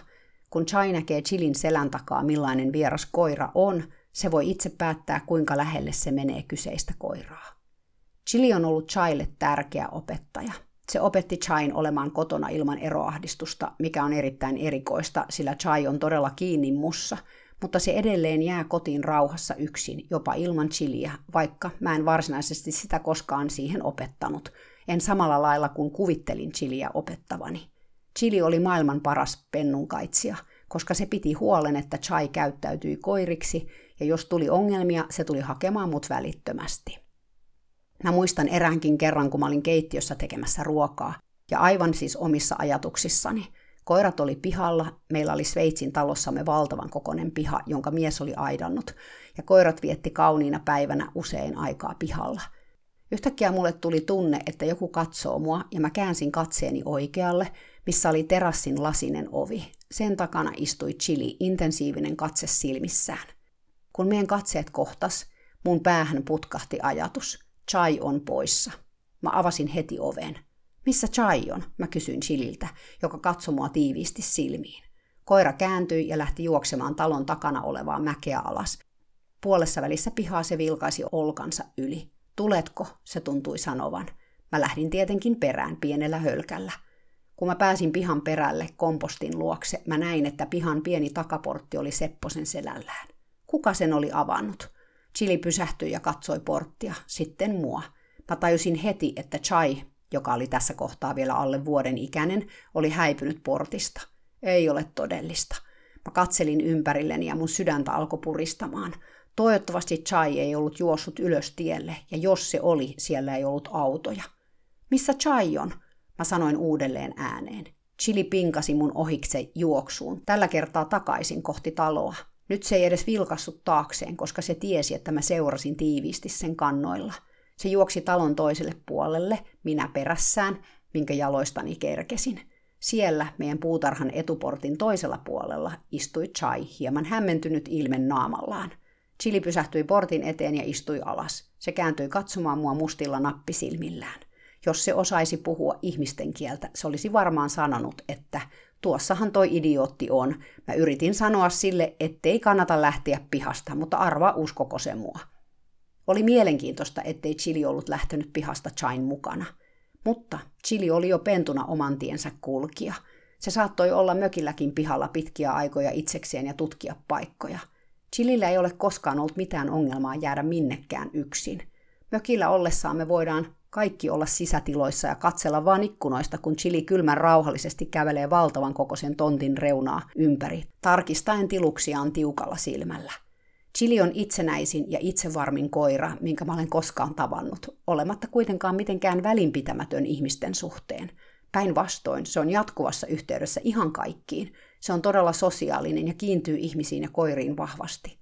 Kun Chai näkee Chilin selän takaa, millainen vieras koira on, se voi itse päättää, kuinka lähelle se menee kyseistä koiraa. Chili on ollut Chaille tärkeä opettaja. Se opetti Chain olemaan kotona ilman eroahdistusta, mikä on erittäin erikoista, sillä Chai on todella kiinni mussa – mutta se edelleen jää kotiin rauhassa yksin, jopa ilman chiliä, vaikka mä en varsinaisesti sitä koskaan siihen opettanut. En samalla lailla kuin kuvittelin chiliä opettavani. Chili oli maailman paras pennunkaitsija, koska se piti huolen, että Chai käyttäytyi koiriksi, ja jos tuli ongelmia, se tuli hakemaan mut välittömästi. Mä muistan eräänkin kerran, kun mä olin keittiössä tekemässä ruokaa, ja aivan siis omissa ajatuksissani – Koirat oli pihalla, meillä oli Sveitsin talossamme valtavan kokoinen piha, jonka mies oli aidannut, ja koirat vietti kauniina päivänä usein aikaa pihalla. Yhtäkkiä mulle tuli tunne, että joku katsoo mua, ja mä käänsin katseeni oikealle, missä oli terassin lasinen ovi. Sen takana istui Chili, intensiivinen katse silmissään. Kun meidän katseet kohtas, mun päähän putkahti ajatus. Chai on poissa. Mä avasin heti oven. Missä Chai on? Mä kysyin Chililtä, joka katsoi mua tiiviisti silmiin. Koira kääntyi ja lähti juoksemaan talon takana olevaa mäkeä alas. Puolessa välissä pihaa se vilkaisi olkansa yli. Tuletko? se tuntui sanovan. Mä lähdin tietenkin perään pienellä hölkällä. Kun mä pääsin pihan perälle kompostin luokse, mä näin, että pihan pieni takaportti oli Sepposen selällään. Kuka sen oli avannut? Chili pysähtyi ja katsoi porttia, sitten mua. Mä tajusin heti, että Chai joka oli tässä kohtaa vielä alle vuoden ikäinen, oli häipynyt portista. Ei ole todellista. Mä katselin ympärilleni ja mun sydäntä alkoi puristamaan. Toivottavasti Chai ei ollut juossut ylös tielle, ja jos se oli, siellä ei ollut autoja. Missä Chai on? Mä sanoin uudelleen ääneen. Chili pinkasi mun ohikse juoksuun, tällä kertaa takaisin kohti taloa. Nyt se ei edes vilkassut taakseen, koska se tiesi, että mä seurasin tiiviisti sen kannoilla – se juoksi talon toiselle puolelle, minä perässään, minkä jaloistani kerkesin. Siellä meidän puutarhan etuportin toisella puolella istui Chai, hieman hämmentynyt ilmen naamallaan. Chili pysähtyi portin eteen ja istui alas. Se kääntyi katsomaan mua mustilla nappisilmillään. Jos se osaisi puhua ihmisten kieltä, se olisi varmaan sanonut, että tuossahan toi idiootti on. Mä yritin sanoa sille, ettei kannata lähteä pihasta, mutta arva uskoko se mua. Oli mielenkiintoista, ettei Chili ollut lähtenyt pihasta Chain mukana. Mutta Chili oli jo pentuna oman tiensä kulkija. Se saattoi olla mökilläkin pihalla pitkiä aikoja itsekseen ja tutkia paikkoja. Chilillä ei ole koskaan ollut mitään ongelmaa jäädä minnekään yksin. Mökillä ollessaan me voidaan kaikki olla sisätiloissa ja katsella vain ikkunoista, kun Chili kylmän rauhallisesti kävelee valtavan kokoisen tontin reunaa ympäri, tarkistaen tiluksiaan tiukalla silmällä. Chili on itsenäisin ja itsevarmin koira, minkä mä olen koskaan tavannut, olematta kuitenkaan mitenkään välinpitämätön ihmisten suhteen. Päinvastoin se on jatkuvassa yhteydessä ihan kaikkiin. Se on todella sosiaalinen ja kiintyy ihmisiin ja koiriin vahvasti.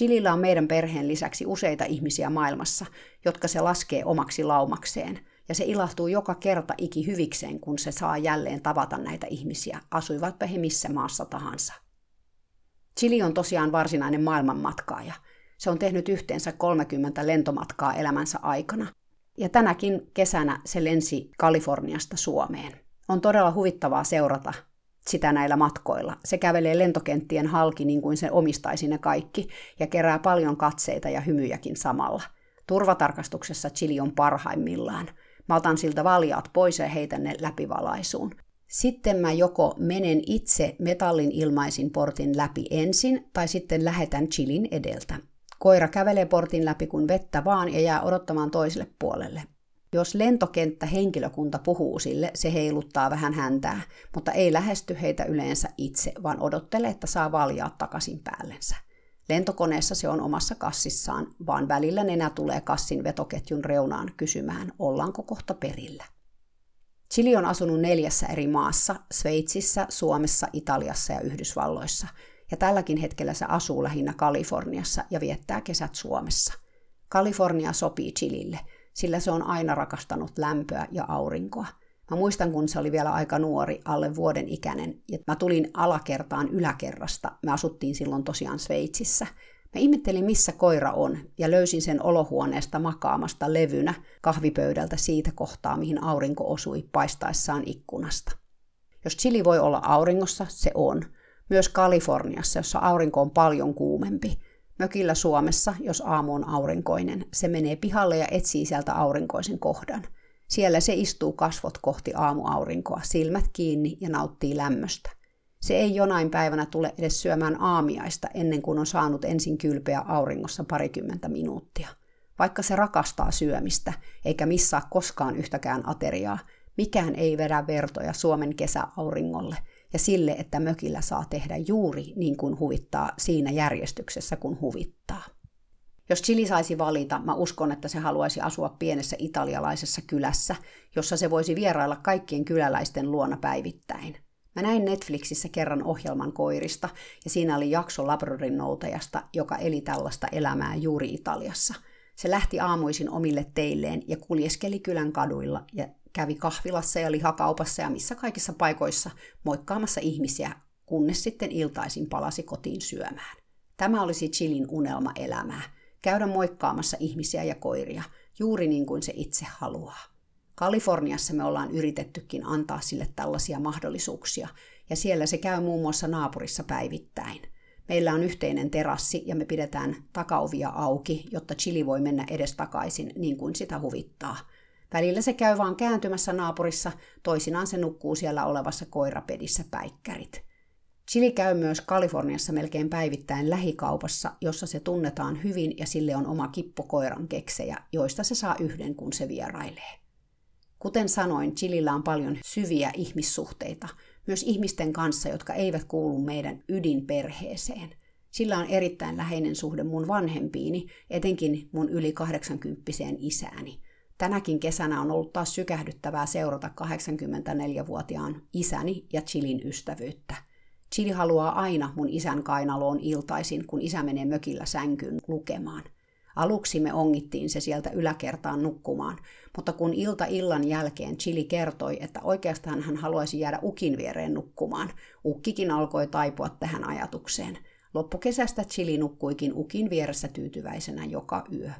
Chilillä on meidän perheen lisäksi useita ihmisiä maailmassa, jotka se laskee omaksi laumakseen, ja se ilahtuu joka kerta iki hyvikseen, kun se saa jälleen tavata näitä ihmisiä, asuivatpa he missä maassa tahansa. Chili on tosiaan varsinainen maailmanmatkaaja. Se on tehnyt yhteensä 30 lentomatkaa elämänsä aikana, ja tänäkin kesänä se lensi Kaliforniasta Suomeen. On todella huvittavaa seurata sitä näillä matkoilla. Se kävelee lentokenttien halki niin kuin se omistaisi ne kaikki ja kerää paljon katseita ja hymyjäkin samalla. Turvatarkastuksessa Chili on parhaimmillaan. Mä otan siltä valjaat pois ja heitän ne läpivalaisuun. Sitten mä joko menen itse metallin ilmaisin portin läpi ensin, tai sitten lähetän chilin edeltä. Koira kävelee portin läpi kuin vettä vaan ja jää odottamaan toiselle puolelle. Jos lentokenttä henkilökunta puhuu sille, se heiluttaa vähän häntää, mutta ei lähesty heitä yleensä itse, vaan odottelee, että saa valjaa takaisin päällensä. Lentokoneessa se on omassa kassissaan, vaan välillä nenä tulee kassin vetoketjun reunaan kysymään, ollaanko kohta perillä. Chili on asunut neljässä eri maassa, Sveitsissä, Suomessa, Italiassa ja Yhdysvalloissa, ja tälläkin hetkellä se asuu lähinnä Kaliforniassa ja viettää kesät Suomessa. Kalifornia sopii Chilille – sillä se on aina rakastanut lämpöä ja aurinkoa. Mä muistan, kun se oli vielä aika nuori, alle vuoden ikäinen, ja mä tulin alakertaan yläkerrasta. Me asuttiin silloin tosiaan Sveitsissä. Mä ihmettelin, missä koira on, ja löysin sen olohuoneesta makaamasta levynä kahvipöydältä siitä kohtaa, mihin aurinko osui paistaessaan ikkunasta. Jos chili voi olla auringossa, se on. Myös Kaliforniassa, jossa aurinko on paljon kuumempi – Mökillä Suomessa, jos aamu on aurinkoinen, se menee pihalle ja etsii sieltä aurinkoisen kohdan. Siellä se istuu kasvot kohti aamuaurinkoa, silmät kiinni ja nauttii lämmöstä. Se ei jonain päivänä tule edes syömään aamiaista ennen kuin on saanut ensin kylpeä auringossa parikymmentä minuuttia. Vaikka se rakastaa syömistä, eikä missaa koskaan yhtäkään ateriaa, mikään ei vedä vertoja Suomen kesäauringolle – ja sille, että mökillä saa tehdä juuri niin kuin huvittaa siinä järjestyksessä, kun huvittaa. Jos Chili saisi valita, mä uskon, että se haluaisi asua pienessä italialaisessa kylässä, jossa se voisi vierailla kaikkien kyläläisten luona päivittäin. Mä näin Netflixissä kerran ohjelman koirista, ja siinä oli jakso Labradorin noutajasta, joka eli tällaista elämää juuri Italiassa. Se lähti aamuisin omille teilleen ja kuljeskeli kylän kaduilla ja kävi kahvilassa ja lihakaupassa ja missä kaikissa paikoissa moikkaamassa ihmisiä, kunnes sitten iltaisin palasi kotiin syömään. Tämä olisi Chilin unelma elämää, käydä moikkaamassa ihmisiä ja koiria, juuri niin kuin se itse haluaa. Kaliforniassa me ollaan yritettykin antaa sille tällaisia mahdollisuuksia, ja siellä se käy muun muassa naapurissa päivittäin. Meillä on yhteinen terassi ja me pidetään takaovia auki, jotta Chili voi mennä edestakaisin niin kuin sitä huvittaa – Välillä se käy vaan kääntymässä naapurissa, toisinaan se nukkuu siellä olevassa koirapedissä päikkärit. Chili käy myös Kaliforniassa melkein päivittäin lähikaupassa, jossa se tunnetaan hyvin ja sille on oma kippo koiran keksejä, joista se saa yhden, kun se vierailee. Kuten sanoin, Chilillä on paljon syviä ihmissuhteita, myös ihmisten kanssa, jotka eivät kuulu meidän ydinperheeseen. Sillä on erittäin läheinen suhde mun vanhempiini, etenkin mun yli 80 isääni – Tänäkin kesänä on ollut taas sykähdyttävää seurata 84-vuotiaan isäni ja Chilin ystävyyttä. Chili haluaa aina mun isän kainaloon iltaisin, kun isä menee mökillä sänkyyn lukemaan. Aluksi me ongittiin se sieltä yläkertaan nukkumaan, mutta kun ilta illan jälkeen Chili kertoi, että oikeastaan hän haluaisi jäädä ukin viereen nukkumaan, ukkikin alkoi taipua tähän ajatukseen. Loppukesästä Chili nukkuikin ukin vieressä tyytyväisenä joka yö.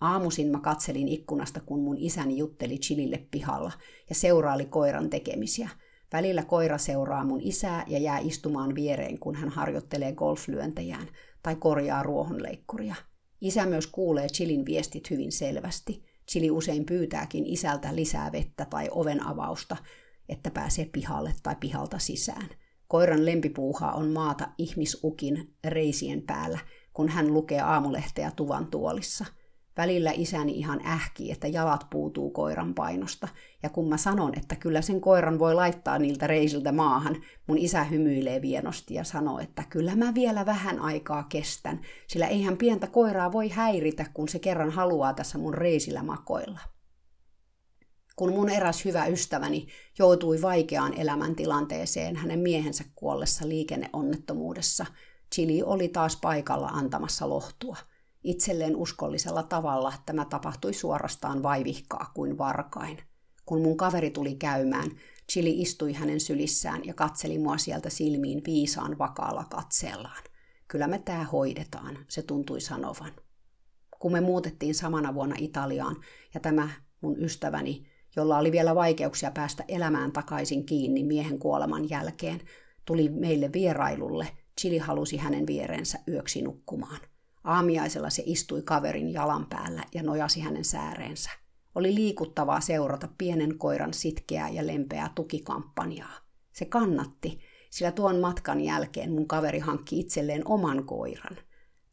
Aamusin mä katselin ikkunasta, kun mun isäni jutteli Chilille pihalla ja seuraali koiran tekemisiä. Välillä koira seuraa mun isää ja jää istumaan viereen, kun hän harjoittelee golflyöntejään tai korjaa ruohonleikkuria. Isä myös kuulee Chilin viestit hyvin selvästi. Chili usein pyytääkin isältä lisää vettä tai oven avausta, että pääsee pihalle tai pihalta sisään. Koiran lempipuuhaa on maata ihmisukin reisien päällä, kun hän lukee aamulehteä tuvan tuolissa – Välillä isäni ihan ähki, että jalat puutuu koiran painosta, ja kun mä sanon, että kyllä sen koiran voi laittaa niiltä reisiltä maahan, mun isä hymyilee vienosti ja sanoo, että kyllä mä vielä vähän aikaa kestän, sillä eihän pientä koiraa voi häiritä, kun se kerran haluaa tässä mun reisillä makoilla. kun mun eräs hyvä ystäväni joutui vaikeaan elämäntilanteeseen hänen miehensä kuollessa liikenneonnettomuudessa, Chili oli taas paikalla antamassa lohtua. Itselleen uskollisella tavalla tämä tapahtui suorastaan vaivihkaa kuin varkain. Kun mun kaveri tuli käymään, Chili istui hänen sylissään ja katseli mua sieltä silmiin viisaan vakaalla katseellaan. Kyllä me tää hoidetaan, se tuntui sanovan. Kun me muutettiin samana vuonna Italiaan ja tämä mun ystäväni jolla oli vielä vaikeuksia päästä elämään takaisin kiinni miehen kuoleman jälkeen, tuli meille vierailulle. Chili halusi hänen viereensä yöksi nukkumaan. Aamiaisella se istui kaverin jalan päällä ja nojasi hänen sääreensä. Oli liikuttavaa seurata pienen koiran sitkeää ja lempeää tukikampanjaa. Se kannatti, sillä tuon matkan jälkeen mun kaveri hankki itselleen oman koiran –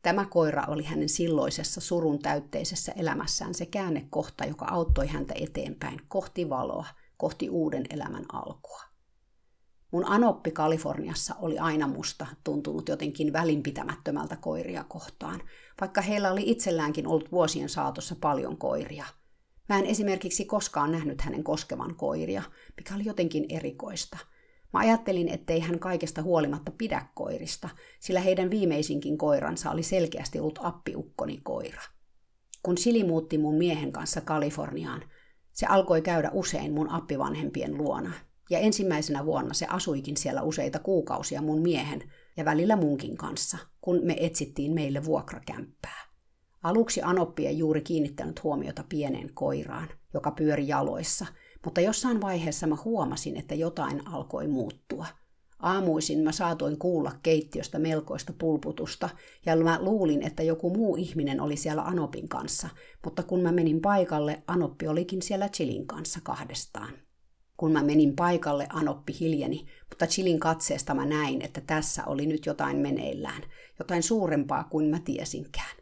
Tämä koira oli hänen silloisessa surun täytteisessä elämässään se käännekohta, joka auttoi häntä eteenpäin kohti valoa, kohti uuden elämän alkua. Mun anoppi Kaliforniassa oli aina musta tuntunut jotenkin välinpitämättömältä koiria kohtaan, vaikka heillä oli itselläänkin ollut vuosien saatossa paljon koiria. Mä en esimerkiksi koskaan nähnyt hänen koskevan koiria, mikä oli jotenkin erikoista – Mä ajattelin, ettei hän kaikesta huolimatta pidä koirista, sillä heidän viimeisinkin koiransa oli selkeästi ollut appiukkoni koira. Kun Sili muutti mun miehen kanssa Kaliforniaan, se alkoi käydä usein mun appivanhempien luona, ja ensimmäisenä vuonna se asuikin siellä useita kuukausia mun miehen ja välillä munkin kanssa, kun me etsittiin meille vuokrakämppää. Aluksi Anoppi ei juuri kiinnittänyt huomiota pieneen koiraan, joka pyöri jaloissa – mutta jossain vaiheessa mä huomasin, että jotain alkoi muuttua. Aamuisin mä saatoin kuulla keittiöstä melkoista pulputusta, ja mä luulin, että joku muu ihminen oli siellä Anopin kanssa, mutta kun mä menin paikalle, Anoppi olikin siellä Chilin kanssa kahdestaan. Kun mä menin paikalle, Anoppi hiljeni, mutta Chilin katseesta mä näin, että tässä oli nyt jotain meneillään, jotain suurempaa kuin mä tiesinkään.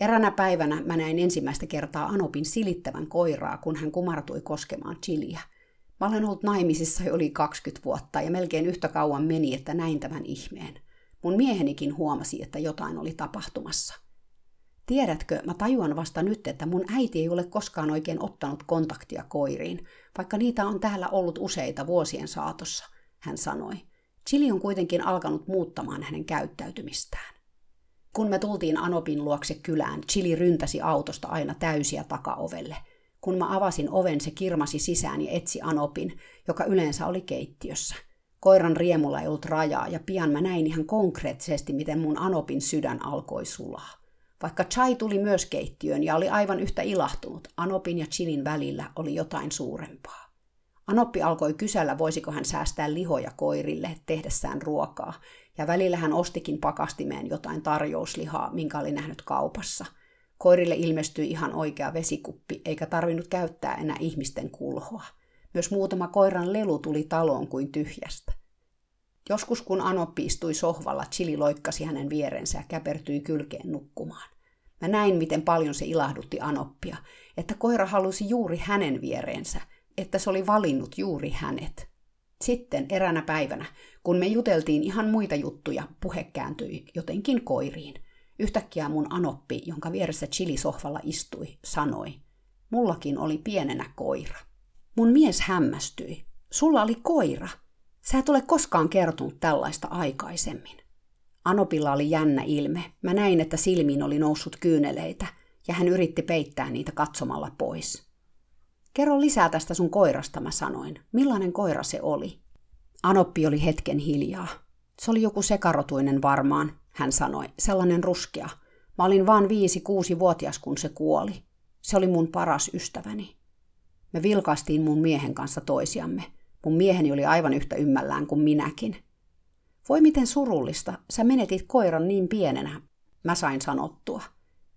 Eränä päivänä mä näin ensimmäistä kertaa Anopin silittävän koiraa, kun hän kumartui koskemaan Chiliä. Mä olen ollut naimisissa jo yli 20 vuotta ja melkein yhtä kauan meni, että näin tämän ihmeen. Mun miehenikin huomasi, että jotain oli tapahtumassa. Tiedätkö, mä tajuan vasta nyt, että mun äiti ei ole koskaan oikein ottanut kontaktia koiriin, vaikka niitä on täällä ollut useita vuosien saatossa, hän sanoi. Chili on kuitenkin alkanut muuttamaan hänen käyttäytymistään. Kun me tultiin Anopin luokse kylään, Chili ryntäsi autosta aina täysiä takaovelle. Kun mä avasin oven, se kirmasi sisään ja etsi Anopin, joka yleensä oli keittiössä. Koiran riemulla ei ollut rajaa ja pian mä näin ihan konkreettisesti, miten mun Anopin sydän alkoi sulaa. Vaikka Chai tuli myös keittiöön ja oli aivan yhtä ilahtunut, Anopin ja Chilin välillä oli jotain suurempaa. Anoppi alkoi kysellä, voisiko hän säästää lihoja koirille tehdessään ruokaa, ja välillä hän ostikin pakastimeen jotain tarjouslihaa, minkä oli nähnyt kaupassa. Koirille ilmestyi ihan oikea vesikuppi, eikä tarvinnut käyttää enää ihmisten kulhoa. Myös muutama koiran lelu tuli taloon kuin tyhjästä. Joskus kun Anoppi istui sohvalla, Chili loikkasi hänen vierensä ja käpertyi kylkeen nukkumaan. Mä näin, miten paljon se ilahdutti Anoppia, että koira halusi juuri hänen viereensä, että se oli valinnut juuri hänet. Sitten eränä päivänä, kun me juteltiin ihan muita juttuja, puhe kääntyi jotenkin koiriin. Yhtäkkiä mun anoppi, jonka vieressä chilisohvalla istui, sanoi, mullakin oli pienenä koira. Mun mies hämmästyi. Sulla oli koira. Sä et ole koskaan kertonut tällaista aikaisemmin. Anopilla oli jännä ilme. Mä näin, että silmiin oli noussut kyyneleitä, ja hän yritti peittää niitä katsomalla pois. Kerro lisää tästä sun koirasta, mä sanoin. Millainen koira se oli? Anoppi oli hetken hiljaa. Se oli joku sekarotuinen varmaan, hän sanoi, sellainen ruskea. Mä olin vaan viisi, kuusi vuotias, kun se kuoli. Se oli mun paras ystäväni. Me vilkaistiin mun miehen kanssa toisiamme. Mun mieheni oli aivan yhtä ymmällään kuin minäkin. Voi miten surullista, sä menetit koiran niin pienenä, mä sain sanottua.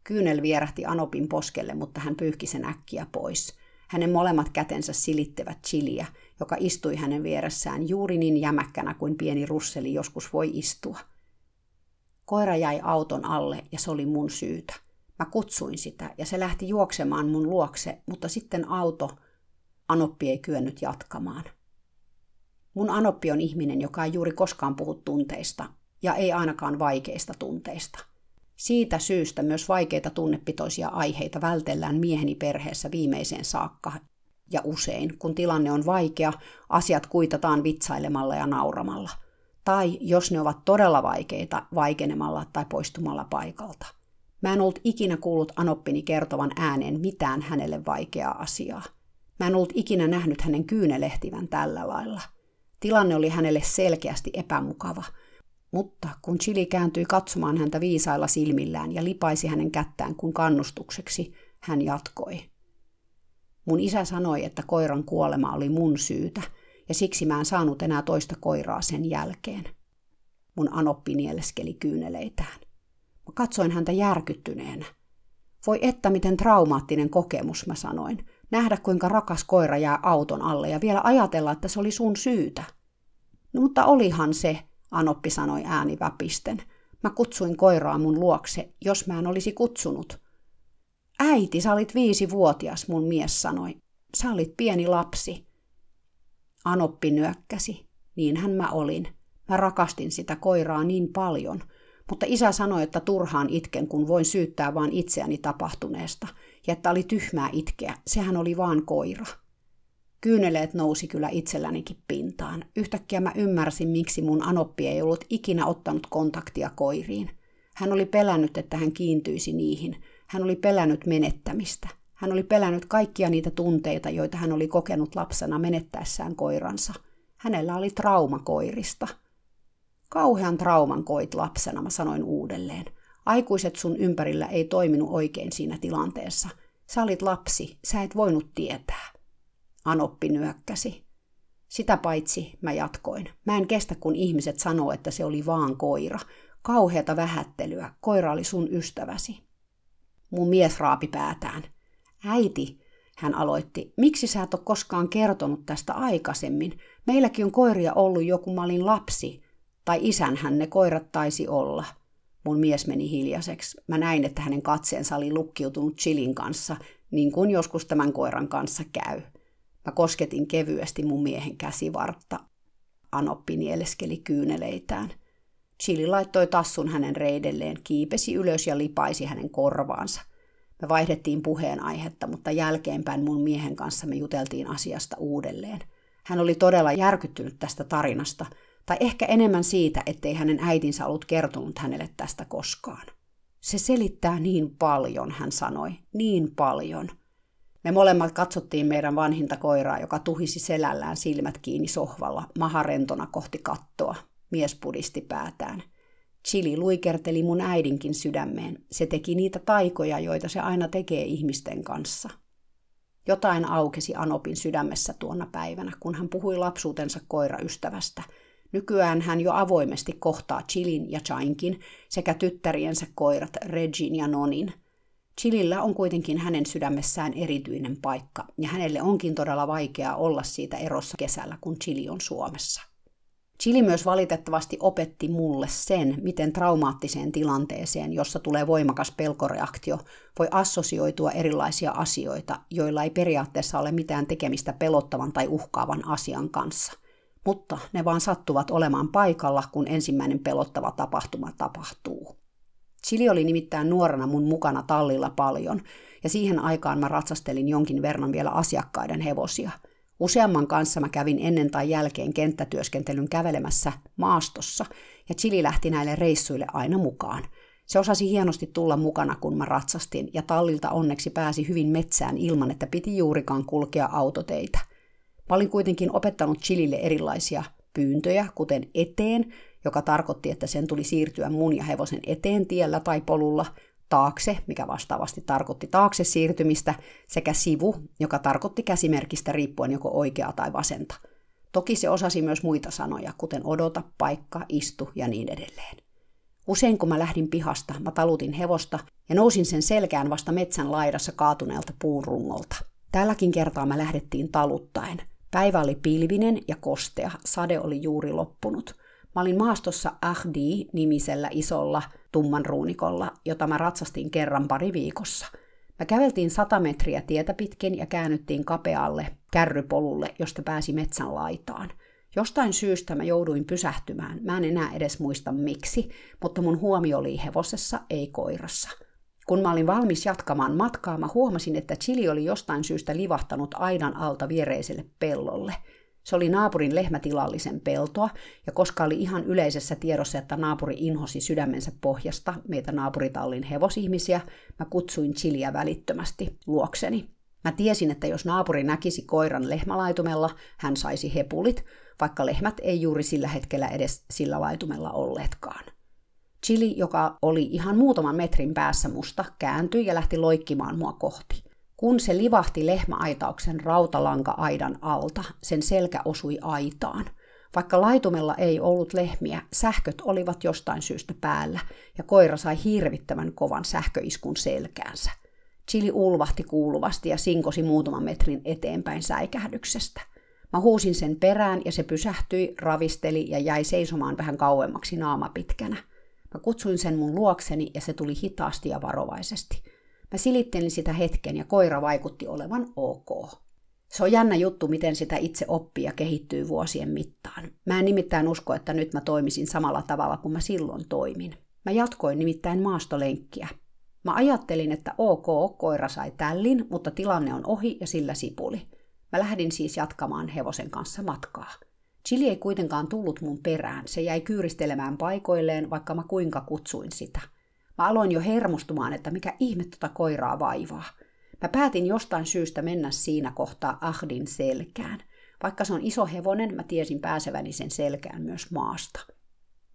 Kyynel vierähti Anopin poskelle, mutta hän pyyhki sen äkkiä pois. Hänen molemmat kätensä silittävät chiliä, joka istui hänen vieressään juuri niin jämäkkänä kuin pieni russeli joskus voi istua. Koira jäi auton alle ja se oli mun syytä. Mä kutsuin sitä ja se lähti juoksemaan mun luokse, mutta sitten auto, Anoppi ei kyennyt jatkamaan. Mun Anoppi on ihminen, joka ei juuri koskaan puhu tunteista, ja ei ainakaan vaikeista tunteista – siitä syystä myös vaikeita tunnepitoisia aiheita vältellään mieheni perheessä viimeiseen saakka. Ja usein, kun tilanne on vaikea, asiat kuitataan vitsailemalla ja nauramalla. Tai jos ne ovat todella vaikeita, vaikenemalla tai poistumalla paikalta. Mä en ollut ikinä kuullut Anoppini kertovan ääneen mitään hänelle vaikeaa asiaa. Mä en ollut ikinä nähnyt hänen kyynelehtivän tällä lailla. Tilanne oli hänelle selkeästi epämukava, mutta kun Chili kääntyi katsomaan häntä viisailla silmillään ja lipaisi hänen kättään kuin kannustukseksi, hän jatkoi. Mun isä sanoi, että koiran kuolema oli mun syytä, ja siksi mä en saanut enää toista koiraa sen jälkeen. Mun anoppi nieleskeli kyyneleitään. Mä katsoin häntä järkyttyneenä. Voi että miten traumaattinen kokemus, mä sanoin. Nähdä kuinka rakas koira jää auton alle ja vielä ajatella, että se oli sun syytä. No, mutta olihan se, Anoppi sanoi ääni väpisten. Mä kutsuin koiraa mun luokse, jos mä en olisi kutsunut. Äiti, sä olit viisivuotias, mun mies sanoi. Sä olit pieni lapsi. Anoppi nyökkäsi. Niinhän mä olin. Mä rakastin sitä koiraa niin paljon – mutta isä sanoi, että turhaan itken, kun voin syyttää vain itseäni tapahtuneesta, ja että oli tyhmää itkeä, sehän oli vaan koira. Kyyneleet nousi kyllä itsellänikin pintaan. Yhtäkkiä mä ymmärsin, miksi mun anoppi ei ollut ikinä ottanut kontaktia koiriin. Hän oli pelännyt, että hän kiintyisi niihin. Hän oli pelännyt menettämistä. Hän oli pelännyt kaikkia niitä tunteita, joita hän oli kokenut lapsena menettäessään koiransa. Hänellä oli trauma koirista – Kauhean trauman koit lapsena, mä sanoin uudelleen. Aikuiset sun ympärillä ei toiminut oikein siinä tilanteessa. Sä olit lapsi, sä et voinut tietää. Anoppi nyökkäsi. Sitä paitsi mä jatkoin. Mä en kestä, kun ihmiset sanoo, että se oli vaan koira. Kauheata vähättelyä. Koira oli sun ystäväsi. Mun mies raapi päätään. Äiti, hän aloitti, miksi sä et ole koskaan kertonut tästä aikaisemmin? Meilläkin on koiria ollut joku mä olin lapsi. Tai isänhän ne koirat taisi olla. Mun mies meni hiljaiseksi. Mä näin, että hänen katseensa oli lukkiutunut chilin kanssa, niin kuin joskus tämän koiran kanssa käy. Mä kosketin kevyesti mun miehen käsivartta. Anoppi nieleskeli kyyneleitään. Chili laittoi tassun hänen reidelleen, kiipesi ylös ja lipaisi hänen korvaansa. Me vaihdettiin puheenaihetta, mutta jälkeenpäin mun miehen kanssa me juteltiin asiasta uudelleen. Hän oli todella järkyttynyt tästä tarinasta – tai ehkä enemmän siitä, ettei hänen äitinsä ollut kertonut hänelle tästä koskaan. Se selittää niin paljon, hän sanoi, niin paljon. Me molemmat katsottiin meidän vanhinta koiraa, joka tuhisi selällään silmät kiinni sohvalla, maharentona kohti kattoa. Mies pudisti päätään. Chili luikerteli mun äidinkin sydämeen. Se teki niitä taikoja, joita se aina tekee ihmisten kanssa. Jotain aukesi Anopin sydämessä tuona päivänä, kun hän puhui lapsuutensa koiraystävästä – Nykyään hän jo avoimesti kohtaa Chilin ja Chainkin sekä tyttäriensä koirat Regin ja Nonin. Chilillä on kuitenkin hänen sydämessään erityinen paikka, ja hänelle onkin todella vaikeaa olla siitä erossa kesällä, kun Chili on Suomessa. Chili myös valitettavasti opetti mulle sen, miten traumaattiseen tilanteeseen, jossa tulee voimakas pelkoreaktio, voi assosioitua erilaisia asioita, joilla ei periaatteessa ole mitään tekemistä pelottavan tai uhkaavan asian kanssa – mutta ne vaan sattuvat olemaan paikalla, kun ensimmäinen pelottava tapahtuma tapahtuu. Chili oli nimittäin nuorena mun mukana tallilla paljon, ja siihen aikaan mä ratsastelin jonkin verran vielä asiakkaiden hevosia. Useamman kanssa mä kävin ennen tai jälkeen kenttätyöskentelyn kävelemässä maastossa, ja Chili lähti näille reissuille aina mukaan. Se osasi hienosti tulla mukana, kun mä ratsastin, ja tallilta onneksi pääsi hyvin metsään ilman, että piti juurikaan kulkea autoteitä – Mä olin kuitenkin opettanut Chilille erilaisia pyyntöjä, kuten eteen, joka tarkoitti, että sen tuli siirtyä mun ja hevosen eteen tiellä tai polulla, taakse, mikä vastaavasti tarkoitti taakse siirtymistä, sekä sivu, joka tarkoitti käsimerkistä riippuen joko oikeaa tai vasenta. Toki se osasi myös muita sanoja, kuten odota, paikka, istu ja niin edelleen. Usein kun mä lähdin pihasta, mä talutin hevosta ja nousin sen selkään vasta metsän laidassa kaatuneelta puun rungolta. Tälläkin kertaa mä lähdettiin taluttaen – Päivä oli pilvinen ja kostea, sade oli juuri loppunut. Mä olin maastossa Ahdi-nimisellä isolla tumman ruunikolla, jota mä ratsastin kerran pari viikossa. Mä käveltiin sata metriä tietä pitkin ja käännyttiin kapealle kärrypolulle, josta pääsi metsän laitaan. Jostain syystä mä jouduin pysähtymään. Mä en enää edes muista miksi, mutta mun huomio oli hevosessa, ei koirassa. Kun mä olin valmis jatkamaan matkaa, mä huomasin, että Chili oli jostain syystä livahtanut aidan alta viereiselle pellolle. Se oli naapurin lehmätilallisen peltoa, ja koska oli ihan yleisessä tiedossa, että naapuri inhosi sydämensä pohjasta meitä naapuritallin hevosihmisiä, mä kutsuin Chiliä välittömästi luokseni. Mä tiesin, että jos naapuri näkisi koiran lehmälaitumella, hän saisi hepulit, vaikka lehmät ei juuri sillä hetkellä edes sillä laitumella olleetkaan. Chili, joka oli ihan muutaman metrin päässä musta, kääntyi ja lähti loikkimaan mua kohti. Kun se livahti lehmäaitauksen rautalanka-aidan alta, sen selkä osui aitaan. Vaikka laitumella ei ollut lehmiä, sähköt olivat jostain syystä päällä, ja koira sai hirvittävän kovan sähköiskun selkäänsä. Chili ulvahti kuuluvasti ja sinkosi muutaman metrin eteenpäin säikähdyksestä. Mä huusin sen perään ja se pysähtyi, ravisteli ja jäi seisomaan vähän kauemmaksi naamapitkänä. Mä kutsuin sen mun luokseni ja se tuli hitaasti ja varovaisesti. Mä silittelin sitä hetken ja koira vaikutti olevan ok. Se on jännä juttu, miten sitä itse oppii ja kehittyy vuosien mittaan. Mä en nimittäin usko, että nyt mä toimisin samalla tavalla kuin mä silloin toimin. Mä jatkoin nimittäin maastolenkkiä. Mä ajattelin, että ok, koira sai tällin, mutta tilanne on ohi ja sillä sipuli. Mä lähdin siis jatkamaan hevosen kanssa matkaa. Chili ei kuitenkaan tullut mun perään, se jäi kyyristelemään paikoilleen, vaikka mä kuinka kutsuin sitä. Mä aloin jo hermostumaan, että mikä ihme tota koiraa vaivaa. Mä päätin jostain syystä mennä siinä kohtaa Ahdin selkään. Vaikka se on iso hevonen, mä tiesin pääseväni sen selkään myös maasta.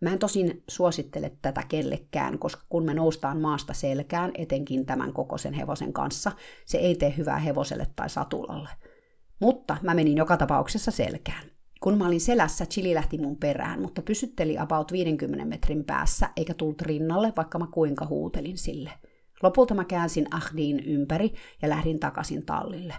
Mä en tosin suosittele tätä kellekään, koska kun me noustaan maasta selkään, etenkin tämän kokoisen hevosen kanssa, se ei tee hyvää hevoselle tai satulalle. Mutta mä menin joka tapauksessa selkään. Kun mä olin selässä, Chili lähti mun perään, mutta pysytteli about 50 metrin päässä, eikä tullut rinnalle, vaikka mä kuinka huutelin sille. Lopulta mä käänsin Ahdiin ympäri ja lähdin takaisin tallille.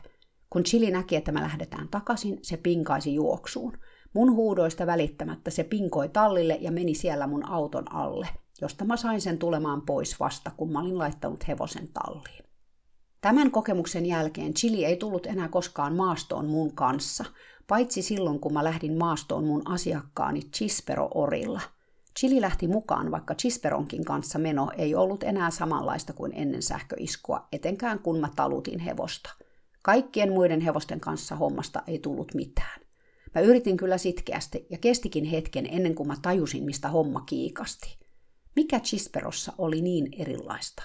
Kun Chili näki, että me lähdetään takaisin, se pinkaisi juoksuun. Mun huudoista välittämättä se pinkoi tallille ja meni siellä mun auton alle, josta mä sain sen tulemaan pois vasta, kun mä olin laittanut hevosen talliin. Tämän kokemuksen jälkeen Chili ei tullut enää koskaan maastoon mun kanssa, paitsi silloin kun mä lähdin maastoon mun asiakkaani Chispero-orilla. Chili lähti mukaan, vaikka Chisperonkin kanssa meno ei ollut enää samanlaista kuin ennen sähköiskua, etenkään kun mä talutin hevosta. Kaikkien muiden hevosten kanssa hommasta ei tullut mitään. Mä yritin kyllä sitkeästi ja kestikin hetken ennen kuin mä tajusin, mistä homma kiikasti. Mikä Chisperossa oli niin erilaista?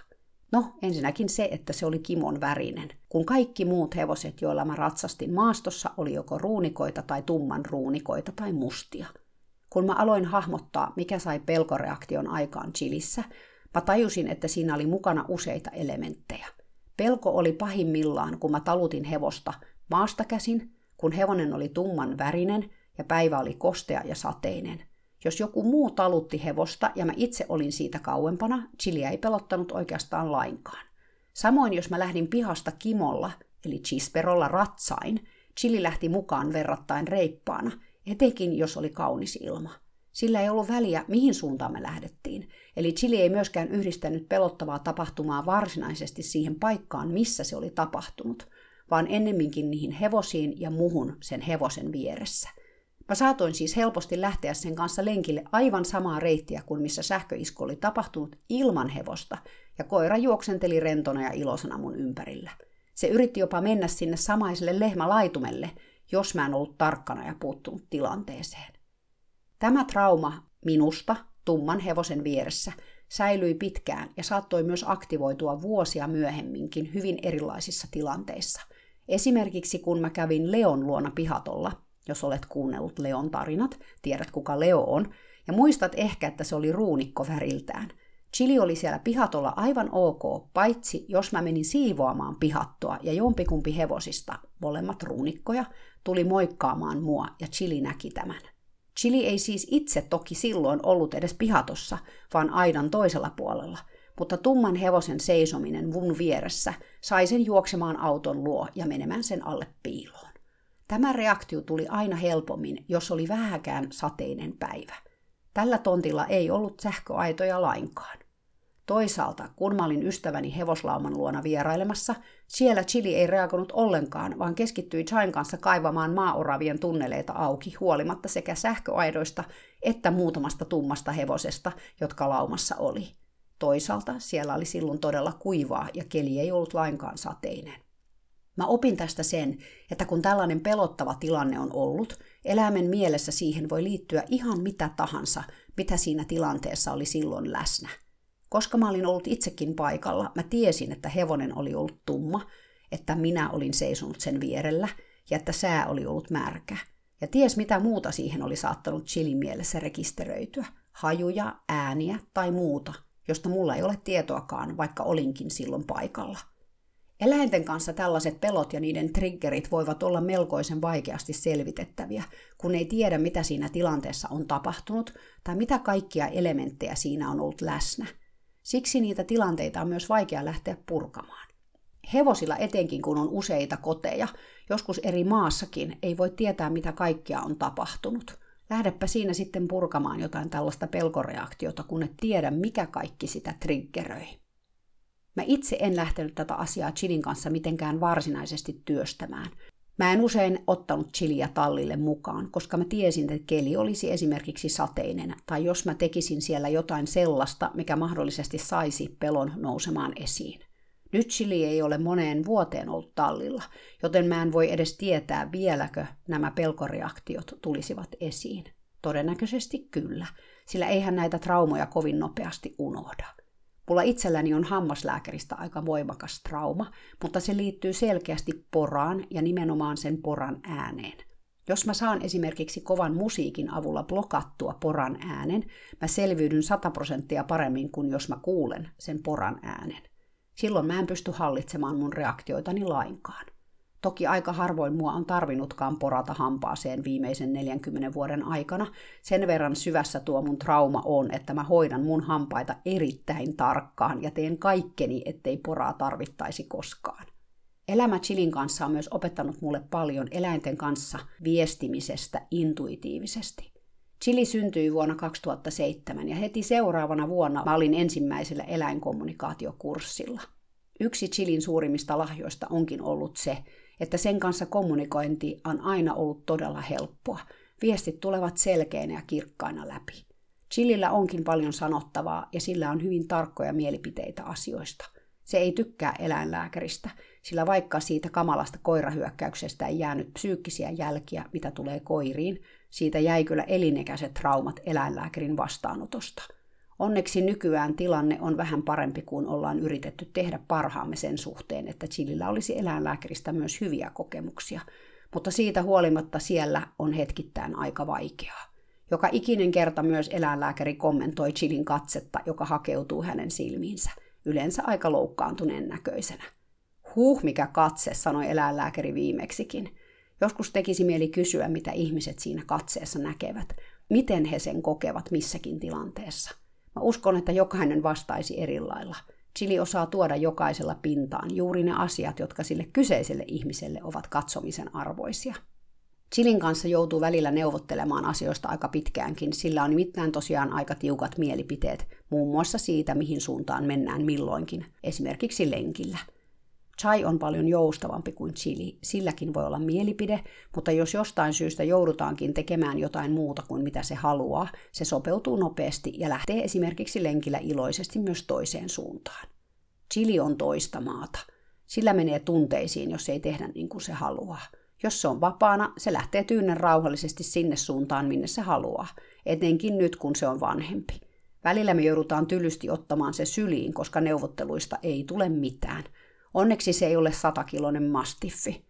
No, ensinnäkin se, että se oli kimon värinen, kun kaikki muut hevoset, joilla mä ratsastin maastossa, oli joko ruunikoita tai tumman ruunikoita tai mustia. Kun mä aloin hahmottaa, mikä sai pelkoreaktion aikaan Chilissä, mä tajusin, että siinä oli mukana useita elementtejä. Pelko oli pahimmillaan, kun mä talutin hevosta maasta käsin, kun hevonen oli tumman värinen ja päivä oli kostea ja sateinen. Jos joku muu talutti hevosta ja mä itse olin siitä kauempana, Chiliä ei pelottanut oikeastaan lainkaan. Samoin jos mä lähdin pihasta kimolla, eli chisperolla ratsain, Chili lähti mukaan verrattain reippaana, etenkin jos oli kaunis ilma. Sillä ei ollut väliä, mihin suuntaan me lähdettiin, eli Chili ei myöskään yhdistänyt pelottavaa tapahtumaa varsinaisesti siihen paikkaan, missä se oli tapahtunut, vaan ennemminkin niihin hevosiin ja muhun sen hevosen vieressä. Mä saatoin siis helposti lähteä sen kanssa lenkille aivan samaa reittiä kuin missä sähköisku oli tapahtunut ilman hevosta, ja koira juoksenteli rentona ja ilosana mun ympärillä. Se yritti jopa mennä sinne samaiselle lehmälaitumelle, jos mä en ollut tarkkana ja puuttunut tilanteeseen. Tämä trauma minusta, tumman hevosen vieressä, säilyi pitkään ja saattoi myös aktivoitua vuosia myöhemminkin hyvin erilaisissa tilanteissa. Esimerkiksi kun mä kävin Leon luona pihatolla – jos olet kuunnellut Leon tarinat, tiedät kuka Leo on, ja muistat ehkä, että se oli ruunikko väriltään. Chili oli siellä pihatolla aivan ok, paitsi jos mä menin siivoamaan pihattoa ja jompikumpi hevosista, molemmat ruunikkoja, tuli moikkaamaan mua ja Chili näki tämän. Chili ei siis itse toki silloin ollut edes pihatossa, vaan aidan toisella puolella, mutta tumman hevosen seisominen mun vieressä sai sen juoksemaan auton luo ja menemään sen alle piiloon. Tämä reaktio tuli aina helpommin, jos oli vähäkään sateinen päivä. Tällä tontilla ei ollut sähköaitoja lainkaan. Toisaalta, kun mä olin ystäväni hevoslauman luona vierailemassa, siellä Chili ei reagoinut ollenkaan, vaan keskittyi Chain kanssa kaivamaan maaoravien tunneleita auki huolimatta sekä sähköaidoista että muutamasta tummasta hevosesta, jotka laumassa oli. Toisaalta siellä oli silloin todella kuivaa ja keli ei ollut lainkaan sateinen. Mä opin tästä sen, että kun tällainen pelottava tilanne on ollut, eläimen mielessä siihen voi liittyä ihan mitä tahansa, mitä siinä tilanteessa oli silloin läsnä. Koska mä olin ollut itsekin paikalla, mä tiesin, että hevonen oli ollut tumma, että minä olin seisonut sen vierellä ja että sää oli ollut märkä. Ja ties mitä muuta siihen oli saattanut chilin mielessä rekisteröityä. Hajuja, ääniä tai muuta, josta mulla ei ole tietoakaan, vaikka olinkin silloin paikalla. Eläinten kanssa tällaiset pelot ja niiden triggerit voivat olla melkoisen vaikeasti selvitettäviä, kun ei tiedä, mitä siinä tilanteessa on tapahtunut tai mitä kaikkia elementtejä siinä on ollut läsnä. Siksi niitä tilanteita on myös vaikea lähteä purkamaan. Hevosilla etenkin, kun on useita koteja, joskus eri maassakin, ei voi tietää, mitä kaikkea on tapahtunut. Lähdepä siinä sitten purkamaan jotain tällaista pelkoreaktiota, kun et tiedä, mikä kaikki sitä triggeröi. Mä itse en lähtenyt tätä asiaa Chilin kanssa mitenkään varsinaisesti työstämään. Mä en usein ottanut chiliä tallille mukaan, koska mä tiesin, että keli olisi esimerkiksi sateinen, tai jos mä tekisin siellä jotain sellaista, mikä mahdollisesti saisi pelon nousemaan esiin. Nyt chili ei ole moneen vuoteen ollut tallilla, joten mä en voi edes tietää vieläkö nämä pelkoreaktiot tulisivat esiin. Todennäköisesti kyllä, sillä eihän näitä traumoja kovin nopeasti unohda. Mulla itselläni on hammaslääkäristä aika voimakas trauma, mutta se liittyy selkeästi poraan ja nimenomaan sen poran ääneen. Jos mä saan esimerkiksi kovan musiikin avulla blokattua poran äänen, mä selviydyn 100 prosenttia paremmin kuin jos mä kuulen sen poran äänen. Silloin mä en pysty hallitsemaan mun reaktioitani lainkaan. Toki aika harvoin mua on tarvinnutkaan porata hampaaseen viimeisen 40 vuoden aikana. Sen verran syvässä tuo mun trauma on, että mä hoidan mun hampaita erittäin tarkkaan ja teen kaikkeni, ettei poraa tarvittaisi koskaan. Elämä Chilin kanssa on myös opettanut mulle paljon eläinten kanssa viestimisestä intuitiivisesti. Chili syntyi vuonna 2007 ja heti seuraavana vuonna mä olin ensimmäisellä eläinkommunikaatiokurssilla. Yksi Chilin suurimmista lahjoista onkin ollut se, että sen kanssa kommunikointi on aina ollut todella helppoa. Viestit tulevat selkeinä ja kirkkaina läpi. Chilillä onkin paljon sanottavaa ja sillä on hyvin tarkkoja mielipiteitä asioista. Se ei tykkää eläinlääkäristä, sillä vaikka siitä kamalasta koirahyökkäyksestä ei jäänyt psyykkisiä jälkiä, mitä tulee koiriin, siitä jäi kyllä elinekäiset traumat eläinlääkärin vastaanotosta – Onneksi nykyään tilanne on vähän parempi, kuin ollaan yritetty tehdä parhaamme sen suhteen, että Chilillä olisi eläinlääkäristä myös hyviä kokemuksia. Mutta siitä huolimatta siellä on hetkittäin aika vaikeaa. Joka ikinen kerta myös eläinlääkäri kommentoi Chilin katsetta, joka hakeutuu hänen silmiinsä, yleensä aika loukkaantuneen näköisenä. Huh, mikä katse, sanoi eläinlääkäri viimeksikin. Joskus tekisi mieli kysyä, mitä ihmiset siinä katseessa näkevät, miten he sen kokevat missäkin tilanteessa – Mä uskon, että jokainen vastaisi eri lailla. Chili osaa tuoda jokaisella pintaan juuri ne asiat, jotka sille kyseiselle ihmiselle ovat katsomisen arvoisia. Chilin kanssa joutuu välillä neuvottelemaan asioista aika pitkäänkin, sillä on nimittäin tosiaan aika tiukat mielipiteet, muun muassa siitä, mihin suuntaan mennään milloinkin, esimerkiksi lenkillä – Chai on paljon joustavampi kuin chili. Silläkin voi olla mielipide, mutta jos jostain syystä joudutaankin tekemään jotain muuta kuin mitä se haluaa, se sopeutuu nopeasti ja lähtee esimerkiksi lenkillä iloisesti myös toiseen suuntaan. Chili on toista maata. Sillä menee tunteisiin, jos ei tehdä niin kuin se haluaa. Jos se on vapaana, se lähtee tyynnen rauhallisesti sinne suuntaan, minne se haluaa, etenkin nyt kun se on vanhempi. Välillä me joudutaan tylysti ottamaan se syliin, koska neuvotteluista ei tule mitään – Onneksi se ei ole satakiloinen mastiffi.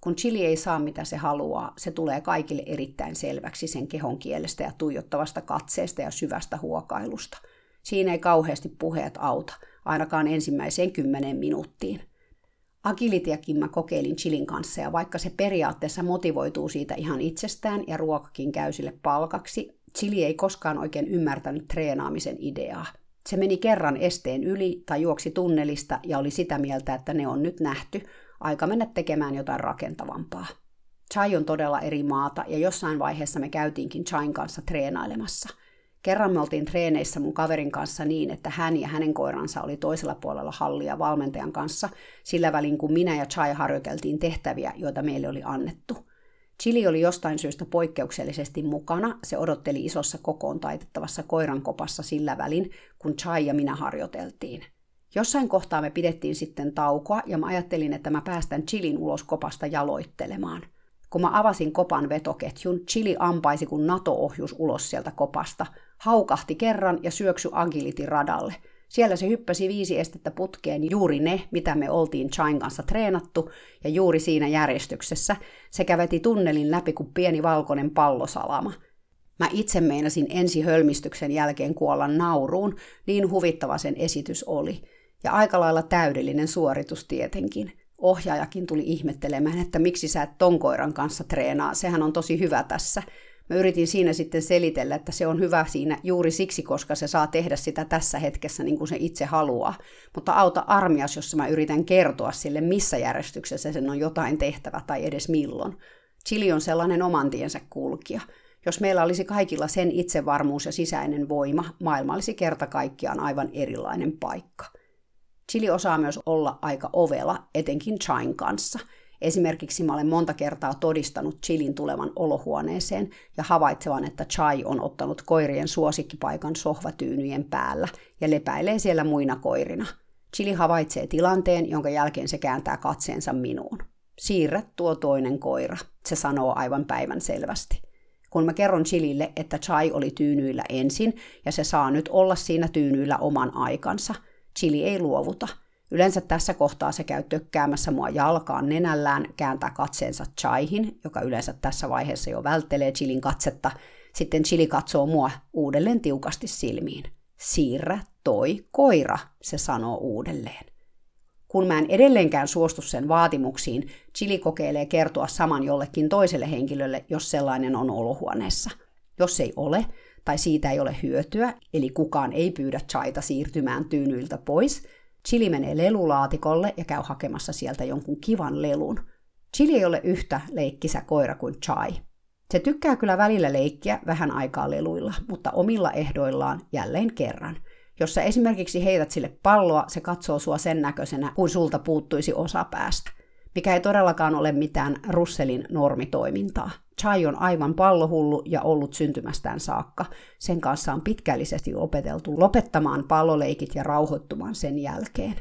Kun chili ei saa mitä se haluaa, se tulee kaikille erittäin selväksi sen kehon kielestä ja tuijottavasta katseesta ja syvästä huokailusta. Siinä ei kauheasti puheet auta, ainakaan ensimmäiseen kymmeneen minuuttiin. Agilitiakin mä kokeilin chilin kanssa ja vaikka se periaatteessa motivoituu siitä ihan itsestään ja ruokakin käy sille palkaksi, chili ei koskaan oikein ymmärtänyt treenaamisen ideaa. Se meni kerran esteen yli tai juoksi tunnelista ja oli sitä mieltä, että ne on nyt nähty, aika mennä tekemään jotain rakentavampaa. Chai on todella eri maata ja jossain vaiheessa me käytiinkin Chain kanssa treenailemassa. Kerran me oltiin treeneissä mun kaverin kanssa niin, että hän ja hänen koiransa oli toisella puolella hallia valmentajan kanssa, sillä välin kun minä ja Chai harjoiteltiin tehtäviä, joita meille oli annettu. Chili oli jostain syystä poikkeuksellisesti mukana. Se odotteli isossa kokoon taitettavassa koirankopassa sillä välin, kun Chai ja minä harjoiteltiin. Jossain kohtaa me pidettiin sitten taukoa ja mä ajattelin, että mä päästän Chilin ulos kopasta jaloittelemaan. Kun mä avasin kopan vetoketjun, Chili ampaisi kun NATO-ohjus ulos sieltä kopasta, haukahti kerran ja syöksy agility radalle – siellä se hyppäsi viisi estettä putkeen, juuri ne, mitä me oltiin Chain kanssa treenattu, ja juuri siinä järjestyksessä sekä veti tunnelin läpi kuin pieni valkoinen pallosalama. Mä itse meinasin ensi hölmistyksen jälkeen kuolla nauruun, niin huvittava sen esitys oli. Ja aika lailla täydellinen suoritus tietenkin. Ohjaajakin tuli ihmettelemään, että miksi sä et ton koiran kanssa treenaa, sehän on tosi hyvä tässä – Mä yritin siinä sitten selitellä, että se on hyvä siinä juuri siksi, koska se saa tehdä sitä tässä hetkessä niin kuin se itse haluaa. Mutta auta armias, jos mä yritän kertoa sille, missä järjestyksessä sen on jotain tehtävä tai edes milloin. Chili on sellainen oman tiensä kulkija. Jos meillä olisi kaikilla sen itsevarmuus ja sisäinen voima, maailma olisi kerta kaikkiaan aivan erilainen paikka. Chili osaa myös olla aika ovela, etenkin Chain kanssa – Esimerkiksi mä olen monta kertaa todistanut Chilin tulevan olohuoneeseen ja havaitsevan, että Chai on ottanut koirien suosikkipaikan sohvatyynyjen päällä ja lepäilee siellä muina koirina. Chili havaitsee tilanteen, jonka jälkeen se kääntää katseensa minuun. Siirrä tuo toinen koira, se sanoo aivan päivän selvästi. Kun mä kerron Chilille, että Chai oli tyynyillä ensin ja se saa nyt olla siinä tyynyillä oman aikansa, Chili ei luovuta – Yleensä tässä kohtaa se käy tökkäämässä mua jalkaan nenällään, kääntää katseensa Chaihin, joka yleensä tässä vaiheessa jo välttelee Chilin katsetta. Sitten Chili katsoo mua uudelleen tiukasti silmiin. Siirrä toi koira, se sanoo uudelleen. Kun mä en edelleenkään suostu sen vaatimuksiin, Chili kokeilee kertoa saman jollekin toiselle henkilölle, jos sellainen on olohuoneessa. Jos ei ole, tai siitä ei ole hyötyä, eli kukaan ei pyydä Chaita siirtymään tyynyiltä pois, Chili menee lelulaatikolle ja käy hakemassa sieltä jonkun kivan lelun. Chili ei ole yhtä leikkisä koira kuin Chai. Se tykkää kyllä välillä leikkiä vähän aikaa leluilla, mutta omilla ehdoillaan jälleen kerran. Jos sä esimerkiksi heität sille palloa, se katsoo sua sen näköisenä, kuin sulta puuttuisi osa päästä mikä ei todellakaan ole mitään Russelin normitoimintaa. Chai on aivan pallohullu ja ollut syntymästään saakka. Sen kanssa on pitkällisesti opeteltu lopettamaan palloleikit ja rauhoittumaan sen jälkeen.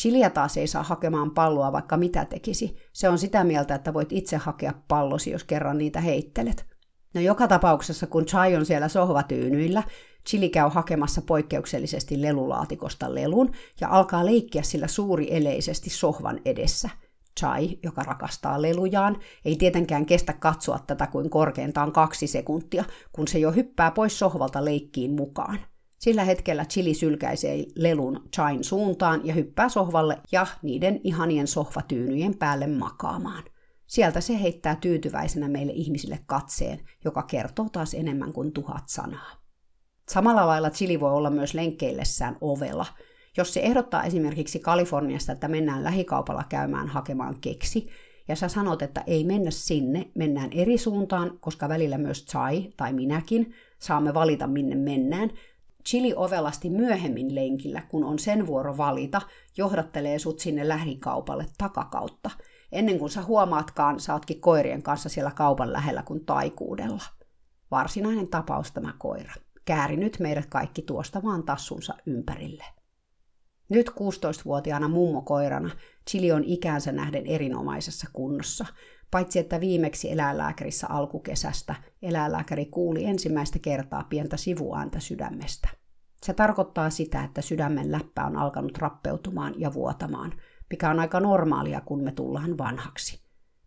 Chilia taas ei saa hakemaan palloa vaikka mitä tekisi. Se on sitä mieltä, että voit itse hakea pallosi, jos kerran niitä heittelet. No joka tapauksessa, kun Chai on siellä sohvatyynyillä, Chili käy hakemassa poikkeuksellisesti lelulaatikosta lelun ja alkaa leikkiä sillä suuri eleisesti sohvan edessä – Chai, joka rakastaa lelujaan, ei tietenkään kestä katsoa tätä kuin korkeintaan kaksi sekuntia, kun se jo hyppää pois sohvalta leikkiin mukaan. Sillä hetkellä Chili sylkäisee lelun Chain suuntaan ja hyppää sohvalle ja niiden ihanien sohvatyynyjen päälle makaamaan. Sieltä se heittää tyytyväisenä meille ihmisille katseen, joka kertoo taas enemmän kuin tuhat sanaa. Samalla lailla Chili voi olla myös lenkkeillessään ovela – jos se ehdottaa esimerkiksi Kaliforniasta, että mennään lähikaupalla käymään hakemaan keksi, ja sä sanot, että ei mennä sinne, mennään eri suuntaan, koska välillä myös Chai tai minäkin saamme valita minne mennään, Chili ovelasti myöhemmin lenkillä, kun on sen vuoro valita, johdattelee sut sinne lähikaupalle takakautta. Ennen kuin sä huomaatkaan, saatkin koirien kanssa siellä kaupan lähellä kuin taikuudella. Varsinainen tapaus tämä koira. Kääri nyt meidät kaikki tuosta vaan tassunsa ympärille. Nyt 16-vuotiaana mummokoirana Chili on ikäänsä nähden erinomaisessa kunnossa, paitsi että viimeksi eläinlääkärissä alkukesästä eläinlääkäri kuuli ensimmäistä kertaa pientä sivuääntä sydämestä. Se tarkoittaa sitä, että sydämen läppä on alkanut rappeutumaan ja vuotamaan, mikä on aika normaalia, kun me tullaan vanhaksi.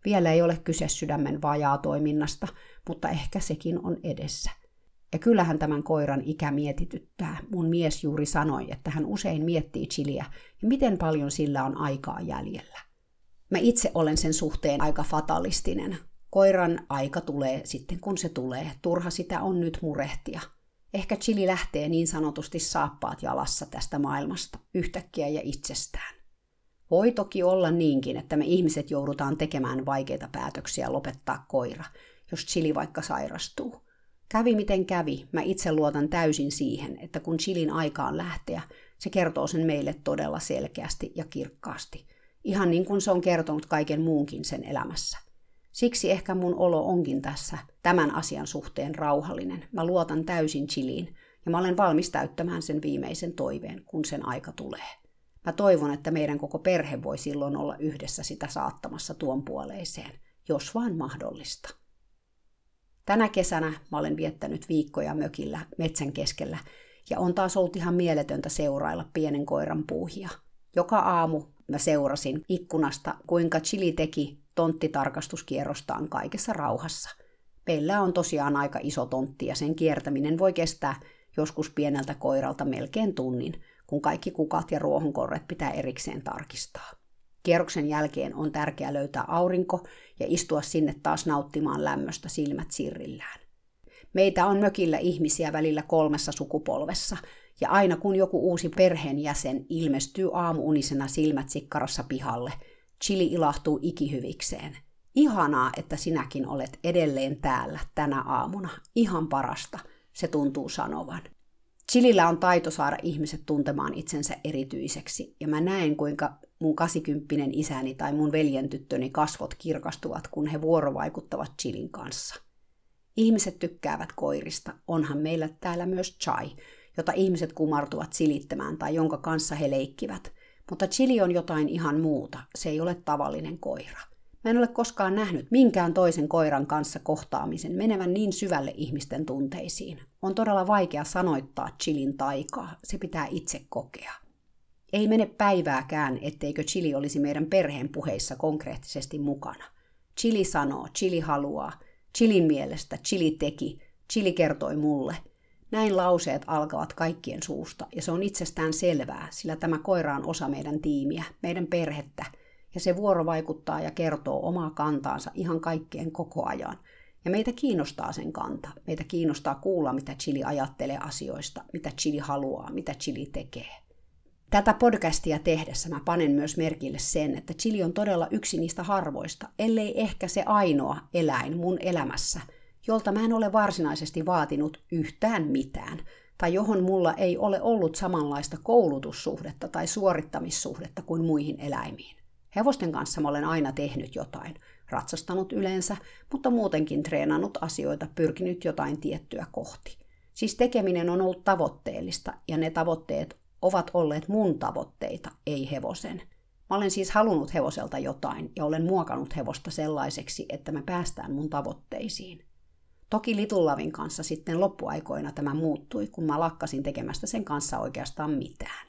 Vielä ei ole kyse sydämen vajaa toiminnasta, mutta ehkä sekin on edessä – ja kyllähän tämän koiran ikä mietityttää. Mun mies juuri sanoi, että hän usein miettii chiliä ja miten paljon sillä on aikaa jäljellä. Mä itse olen sen suhteen aika fatalistinen. Koiran aika tulee sitten kun se tulee. Turha sitä on nyt murehtia. Ehkä chili lähtee niin sanotusti saappaat jalassa tästä maailmasta yhtäkkiä ja itsestään. Voi toki olla niinkin, että me ihmiset joudutaan tekemään vaikeita päätöksiä lopettaa koira, jos chili vaikka sairastuu. Kävi miten kävi, mä itse luotan täysin siihen, että kun chilin aikaan lähteä, se kertoo sen meille todella selkeästi ja kirkkaasti. Ihan niin kuin se on kertonut kaiken muunkin sen elämässä. Siksi ehkä mun olo onkin tässä tämän asian suhteen rauhallinen. Mä luotan täysin Chiliin ja mä olen valmis täyttämään sen viimeisen toiveen, kun sen aika tulee. Mä toivon, että meidän koko perhe voi silloin olla yhdessä sitä saattamassa tuon puoleiseen, jos vaan mahdollista. Tänä kesänä mä olen viettänyt viikkoja mökillä metsän keskellä ja on taas ollut ihan mieletöntä seurailla pienen koiran puuhia. Joka aamu mä seurasin ikkunasta, kuinka Chili teki tonttitarkastuskierrostaan kaikessa rauhassa. Meillä on tosiaan aika iso tontti ja sen kiertäminen voi kestää joskus pieneltä koiralta melkein tunnin, kun kaikki kukat ja ruohonkorret pitää erikseen tarkistaa. Kierroksen jälkeen on tärkeää löytää aurinko ja istua sinne taas nauttimaan lämmöstä silmät sirrillään. Meitä on mökillä ihmisiä välillä kolmessa sukupolvessa, ja aina kun joku uusi perheenjäsen ilmestyy aamuunisena silmät sikkarassa pihalle, Chili ilahtuu ikihyvikseen. Ihanaa, että sinäkin olet edelleen täällä tänä aamuna. Ihan parasta, se tuntuu sanovan. Chilillä on taito saada ihmiset tuntemaan itsensä erityiseksi, ja mä näen, kuinka mun kasikymppinen isäni tai mun veljen tyttöni kasvot kirkastuvat, kun he vuorovaikuttavat Chilin kanssa. Ihmiset tykkäävät koirista, onhan meillä täällä myös Chai, jota ihmiset kumartuvat silittämään tai jonka kanssa he leikkivät. Mutta Chili on jotain ihan muuta, se ei ole tavallinen koira. Mä en ole koskaan nähnyt minkään toisen koiran kanssa kohtaamisen menevän niin syvälle ihmisten tunteisiin. On todella vaikea sanoittaa Chilin taikaa, se pitää itse kokea. Ei mene päivääkään, etteikö Chili olisi meidän perheen puheissa konkreettisesti mukana. Chili sanoo, Chili haluaa, Chilin mielestä, Chili teki, Chili kertoi mulle. Näin lauseet alkavat kaikkien suusta, ja se on itsestään selvää, sillä tämä koira on osa meidän tiimiä, meidän perhettä, ja se vuorovaikuttaa ja kertoo omaa kantaansa ihan kaikkien koko ajan. Ja meitä kiinnostaa sen kanta. Meitä kiinnostaa kuulla, mitä Chili ajattelee asioista, mitä Chili haluaa, mitä Chili tekee. Tätä podcastia tehdessä mä panen myös merkille sen, että Chili on todella yksi niistä harvoista, ellei ehkä se ainoa eläin mun elämässä, jolta mä en ole varsinaisesti vaatinut yhtään mitään, tai johon mulla ei ole ollut samanlaista koulutussuhdetta tai suorittamissuhdetta kuin muihin eläimiin. Hevosten kanssa mä olen aina tehnyt jotain, ratsastanut yleensä, mutta muutenkin treenannut asioita, pyrkinyt jotain tiettyä kohti. Siis tekeminen on ollut tavoitteellista, ja ne tavoitteet ovat olleet mun tavoitteita, ei hevosen. Mä olen siis halunnut hevoselta jotain ja olen muokannut hevosta sellaiseksi, että me päästään mun tavoitteisiin. Toki Litullavin kanssa sitten loppuaikoina tämä muuttui, kun mä lakkasin tekemästä sen kanssa oikeastaan mitään.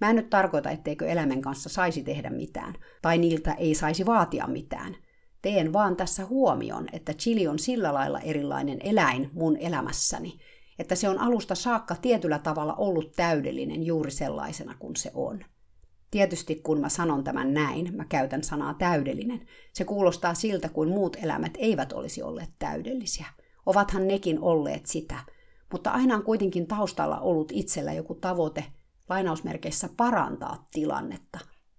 Mä en nyt tarkoita, etteikö eläimen kanssa saisi tehdä mitään, tai niiltä ei saisi vaatia mitään. Teen vaan tässä huomion, että chili on sillä lailla erilainen eläin mun elämässäni, että se on alusta saakka tietyllä tavalla ollut täydellinen juuri sellaisena kuin se on. Tietysti kun mä sanon tämän näin, mä käytän sanaa täydellinen. Se kuulostaa siltä, kuin muut elämät eivät olisi olleet täydellisiä. Ovathan nekin olleet sitä, mutta aina on kuitenkin taustalla ollut itsellä joku tavoite, lainausmerkeissä parantaa tilannetta,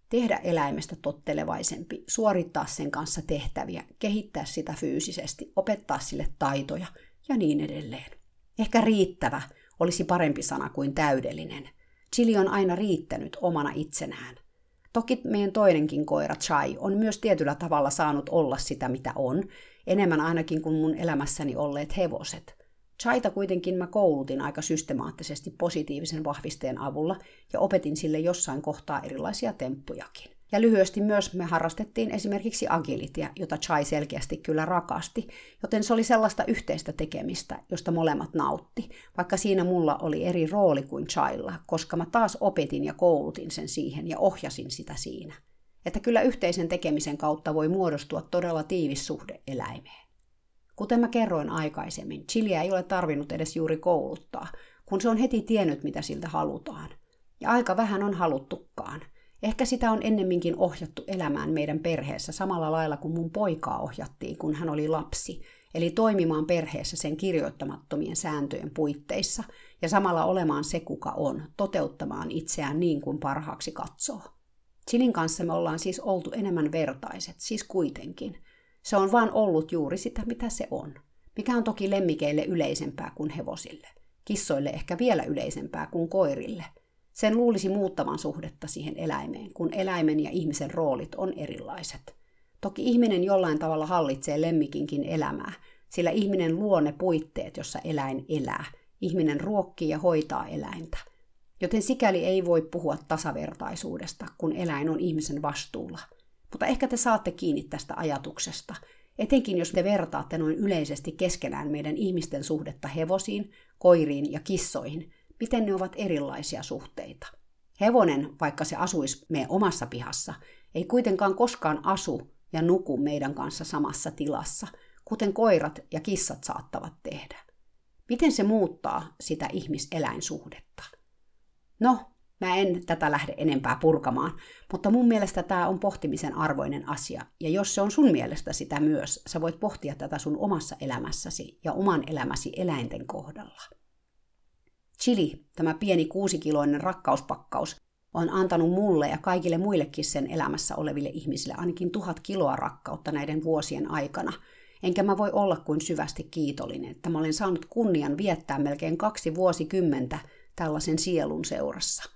tehdä eläimestä tottelevaisempi, suorittaa sen kanssa tehtäviä, kehittää sitä fyysisesti, opettaa sille taitoja ja niin edelleen. Ehkä riittävä olisi parempi sana kuin täydellinen. Chili on aina riittänyt omana itsenään. Toki meidän toinenkin koira Chai on myös tietyllä tavalla saanut olla sitä, mitä on, enemmän ainakin kuin mun elämässäni olleet hevoset. Chaita kuitenkin mä koulutin aika systemaattisesti positiivisen vahvisteen avulla ja opetin sille jossain kohtaa erilaisia temppujakin. Ja lyhyesti myös me harrastettiin esimerkiksi agilitia, jota Chai selkeästi kyllä rakasti, joten se oli sellaista yhteistä tekemistä, josta molemmat nautti, vaikka siinä mulla oli eri rooli kuin Chailla, koska mä taas opetin ja koulutin sen siihen ja ohjasin sitä siinä. Että kyllä yhteisen tekemisen kautta voi muodostua todella tiivis suhde eläimeen. Kuten mä kerroin aikaisemmin, Chiliä ei ole tarvinnut edes juuri kouluttaa, kun se on heti tiennyt, mitä siltä halutaan. Ja aika vähän on haluttukaan – Ehkä sitä on ennemminkin ohjattu elämään meidän perheessä samalla lailla kuin mun poikaa ohjattiin, kun hän oli lapsi, eli toimimaan perheessä sen kirjoittamattomien sääntöjen puitteissa ja samalla olemaan se, kuka on, toteuttamaan itseään niin kuin parhaaksi katsoo. Chilin kanssa me ollaan siis oltu enemmän vertaiset, siis kuitenkin. Se on vaan ollut juuri sitä, mitä se on. Mikä on toki lemmikeille yleisempää kuin hevosille. Kissoille ehkä vielä yleisempää kuin koirille – sen luulisi muuttavan suhdetta siihen eläimeen, kun eläimen ja ihmisen roolit on erilaiset. Toki ihminen jollain tavalla hallitsee lemmikinkin elämää, sillä ihminen luo ne puitteet, jossa eläin elää. Ihminen ruokkii ja hoitaa eläintä. Joten sikäli ei voi puhua tasavertaisuudesta, kun eläin on ihmisen vastuulla. Mutta ehkä te saatte kiinni tästä ajatuksesta, etenkin jos te vertaatte noin yleisesti keskenään meidän ihmisten suhdetta hevosiin, koiriin ja kissoihin, miten ne ovat erilaisia suhteita. Hevonen, vaikka se asuisi meidän omassa pihassa, ei kuitenkaan koskaan asu ja nuku meidän kanssa samassa tilassa, kuten koirat ja kissat saattavat tehdä. Miten se muuttaa sitä ihmiseläinsuhdetta? No, mä en tätä lähde enempää purkamaan, mutta mun mielestä tämä on pohtimisen arvoinen asia. Ja jos se on sun mielestä sitä myös, sä voit pohtia tätä sun omassa elämässäsi ja oman elämäsi eläinten kohdalla. Chili, tämä pieni kuusikiloinen rakkauspakkaus, on antanut mulle ja kaikille muillekin sen elämässä oleville ihmisille ainakin tuhat kiloa rakkautta näiden vuosien aikana. Enkä mä voi olla kuin syvästi kiitollinen, että mä olen saanut kunnian viettää melkein kaksi vuosikymmentä tällaisen sielun seurassa.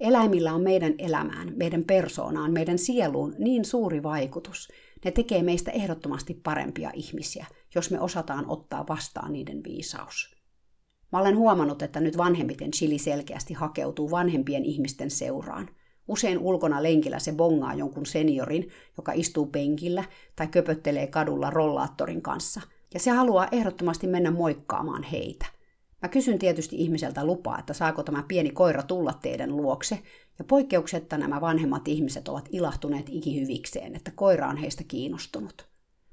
Eläimillä on meidän elämään, meidän persoonaan, meidän sieluun niin suuri vaikutus. Ne tekee meistä ehdottomasti parempia ihmisiä, jos me osataan ottaa vastaan niiden viisaus. Mä olen huomannut, että nyt vanhemmiten Chili selkeästi hakeutuu vanhempien ihmisten seuraan. Usein ulkona lenkillä se bongaa jonkun seniorin, joka istuu penkillä tai köpöttelee kadulla rollaattorin kanssa. Ja se haluaa ehdottomasti mennä moikkaamaan heitä. Mä kysyn tietysti ihmiseltä lupaa, että saako tämä pieni koira tulla teidän luokse, ja poikkeuksetta nämä vanhemmat ihmiset ovat ilahtuneet ikihyvikseen, että koira on heistä kiinnostunut.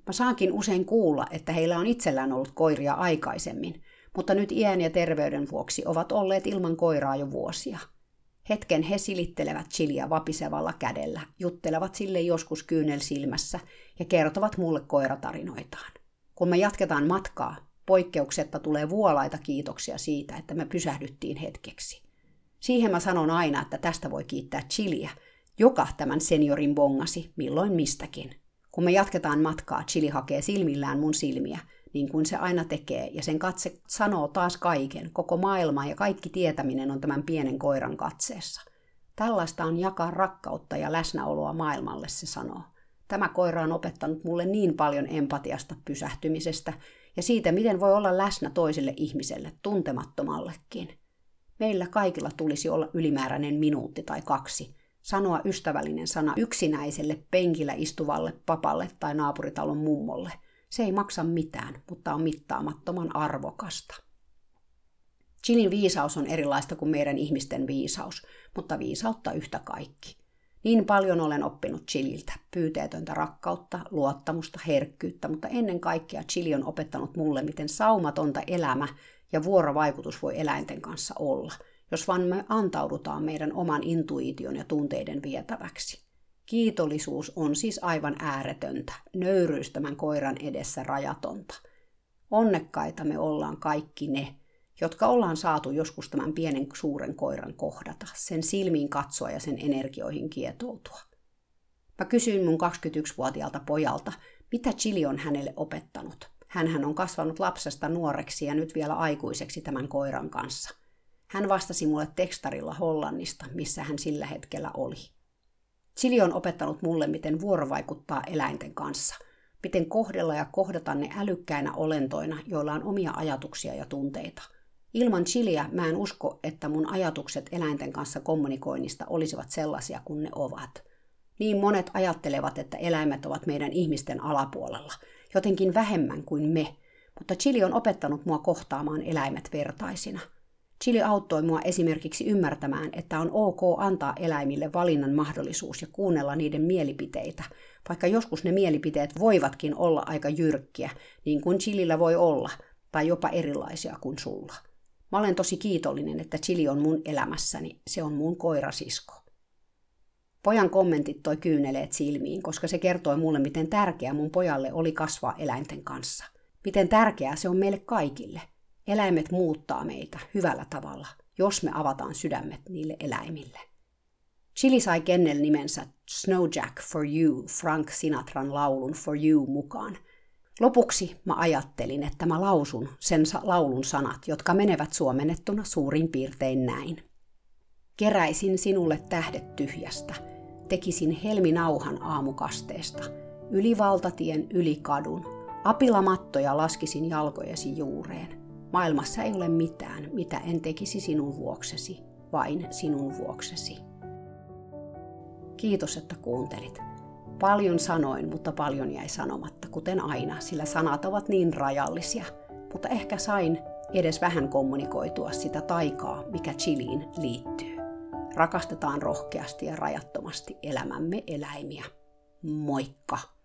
Mä saankin usein kuulla, että heillä on itsellään ollut koiria aikaisemmin, mutta nyt iän ja terveyden vuoksi ovat olleet ilman koiraa jo vuosia. Hetken he silittelevät Chilia vapisevalla kädellä, juttelevat sille joskus kyynel silmässä ja kertovat mulle koiratarinoitaan. Kun me jatketaan matkaa, poikkeuksetta tulee vuolaita kiitoksia siitä, että me pysähdyttiin hetkeksi. Siihen mä sanon aina, että tästä voi kiittää Chiliä, joka tämän seniorin bongasi milloin mistäkin. Kun me jatketaan matkaa, Chili hakee silmillään mun silmiä – niin kuin se aina tekee, ja sen katse sanoo taas kaiken, koko maailma ja kaikki tietäminen on tämän pienen koiran katseessa. Tällaista on jakaa rakkautta ja läsnäoloa maailmalle, se sanoo. Tämä koira on opettanut mulle niin paljon empatiasta, pysähtymisestä ja siitä, miten voi olla läsnä toiselle ihmiselle, tuntemattomallekin. Meillä kaikilla tulisi olla ylimääräinen minuutti tai kaksi, sanoa ystävällinen sana yksinäiselle penkillä istuvalle papalle tai naapuritalon mummolle – se ei maksa mitään, mutta on mittaamattoman arvokasta. Chilin viisaus on erilaista kuin meidän ihmisten viisaus, mutta viisautta yhtä kaikki. Niin paljon olen oppinut Chililtä, pyyteetöntä rakkautta, luottamusta, herkkyyttä, mutta ennen kaikkea Chili on opettanut mulle, miten saumatonta elämä ja vuorovaikutus voi eläinten kanssa olla, jos vaan me antaudutaan meidän oman intuition ja tunteiden vietäväksi. Kiitollisuus on siis aivan ääretöntä, nöyryys tämän koiran edessä rajatonta. Onnekkaita me ollaan kaikki ne, jotka ollaan saatu joskus tämän pienen suuren koiran kohdata, sen silmiin katsoa ja sen energioihin kietoutua. Mä kysyin mun 21-vuotiaalta pojalta, mitä Chili on hänelle opettanut. Hänhän on kasvanut lapsesta nuoreksi ja nyt vielä aikuiseksi tämän koiran kanssa. Hän vastasi mulle tekstarilla Hollannista, missä hän sillä hetkellä oli. Chili on opettanut mulle, miten vuorovaikuttaa eläinten kanssa, miten kohdella ja kohdata ne älykkäinä olentoina, joilla on omia ajatuksia ja tunteita. Ilman Chiliä mä en usko, että mun ajatukset eläinten kanssa kommunikoinnista olisivat sellaisia kuin ne ovat. Niin monet ajattelevat, että eläimet ovat meidän ihmisten alapuolella, jotenkin vähemmän kuin me, mutta Chili on opettanut mua kohtaamaan eläimet vertaisina – Chili auttoi mua esimerkiksi ymmärtämään, että on ok antaa eläimille valinnan mahdollisuus ja kuunnella niiden mielipiteitä, vaikka joskus ne mielipiteet voivatkin olla aika jyrkkiä, niin kuin Chilillä voi olla, tai jopa erilaisia kuin sulla. Mä olen tosi kiitollinen, että Chili on mun elämässäni, se on mun koirasisko. Pojan kommentit toi kyyneleet silmiin, koska se kertoi mulle, miten tärkeää mun pojalle oli kasvaa eläinten kanssa. Miten tärkeää se on meille kaikille – Eläimet muuttaa meitä hyvällä tavalla, jos me avataan sydämet niille eläimille. Chili sai kennel nimensä Snowjack for You Frank Sinatran laulun For You mukaan. Lopuksi mä ajattelin, että mä lausun sen laulun sanat, jotka menevät suomennettuna suurin piirtein näin. Keräisin sinulle tähdet tyhjästä, tekisin helminauhan aamukasteesta, Yli valtatien, yli kadun. Apilamattoja laskisin jalkojesi juureen. Maailmassa ei ole mitään, mitä en tekisi sinun vuoksesi, vain sinun vuoksesi. Kiitos, että kuuntelit. Paljon sanoin, mutta paljon jäi sanomatta, kuten aina, sillä sanat ovat niin rajallisia. Mutta ehkä sain edes vähän kommunikoitua sitä taikaa, mikä chiliin liittyy. Rakastetaan rohkeasti ja rajattomasti elämämme eläimiä. Moikka!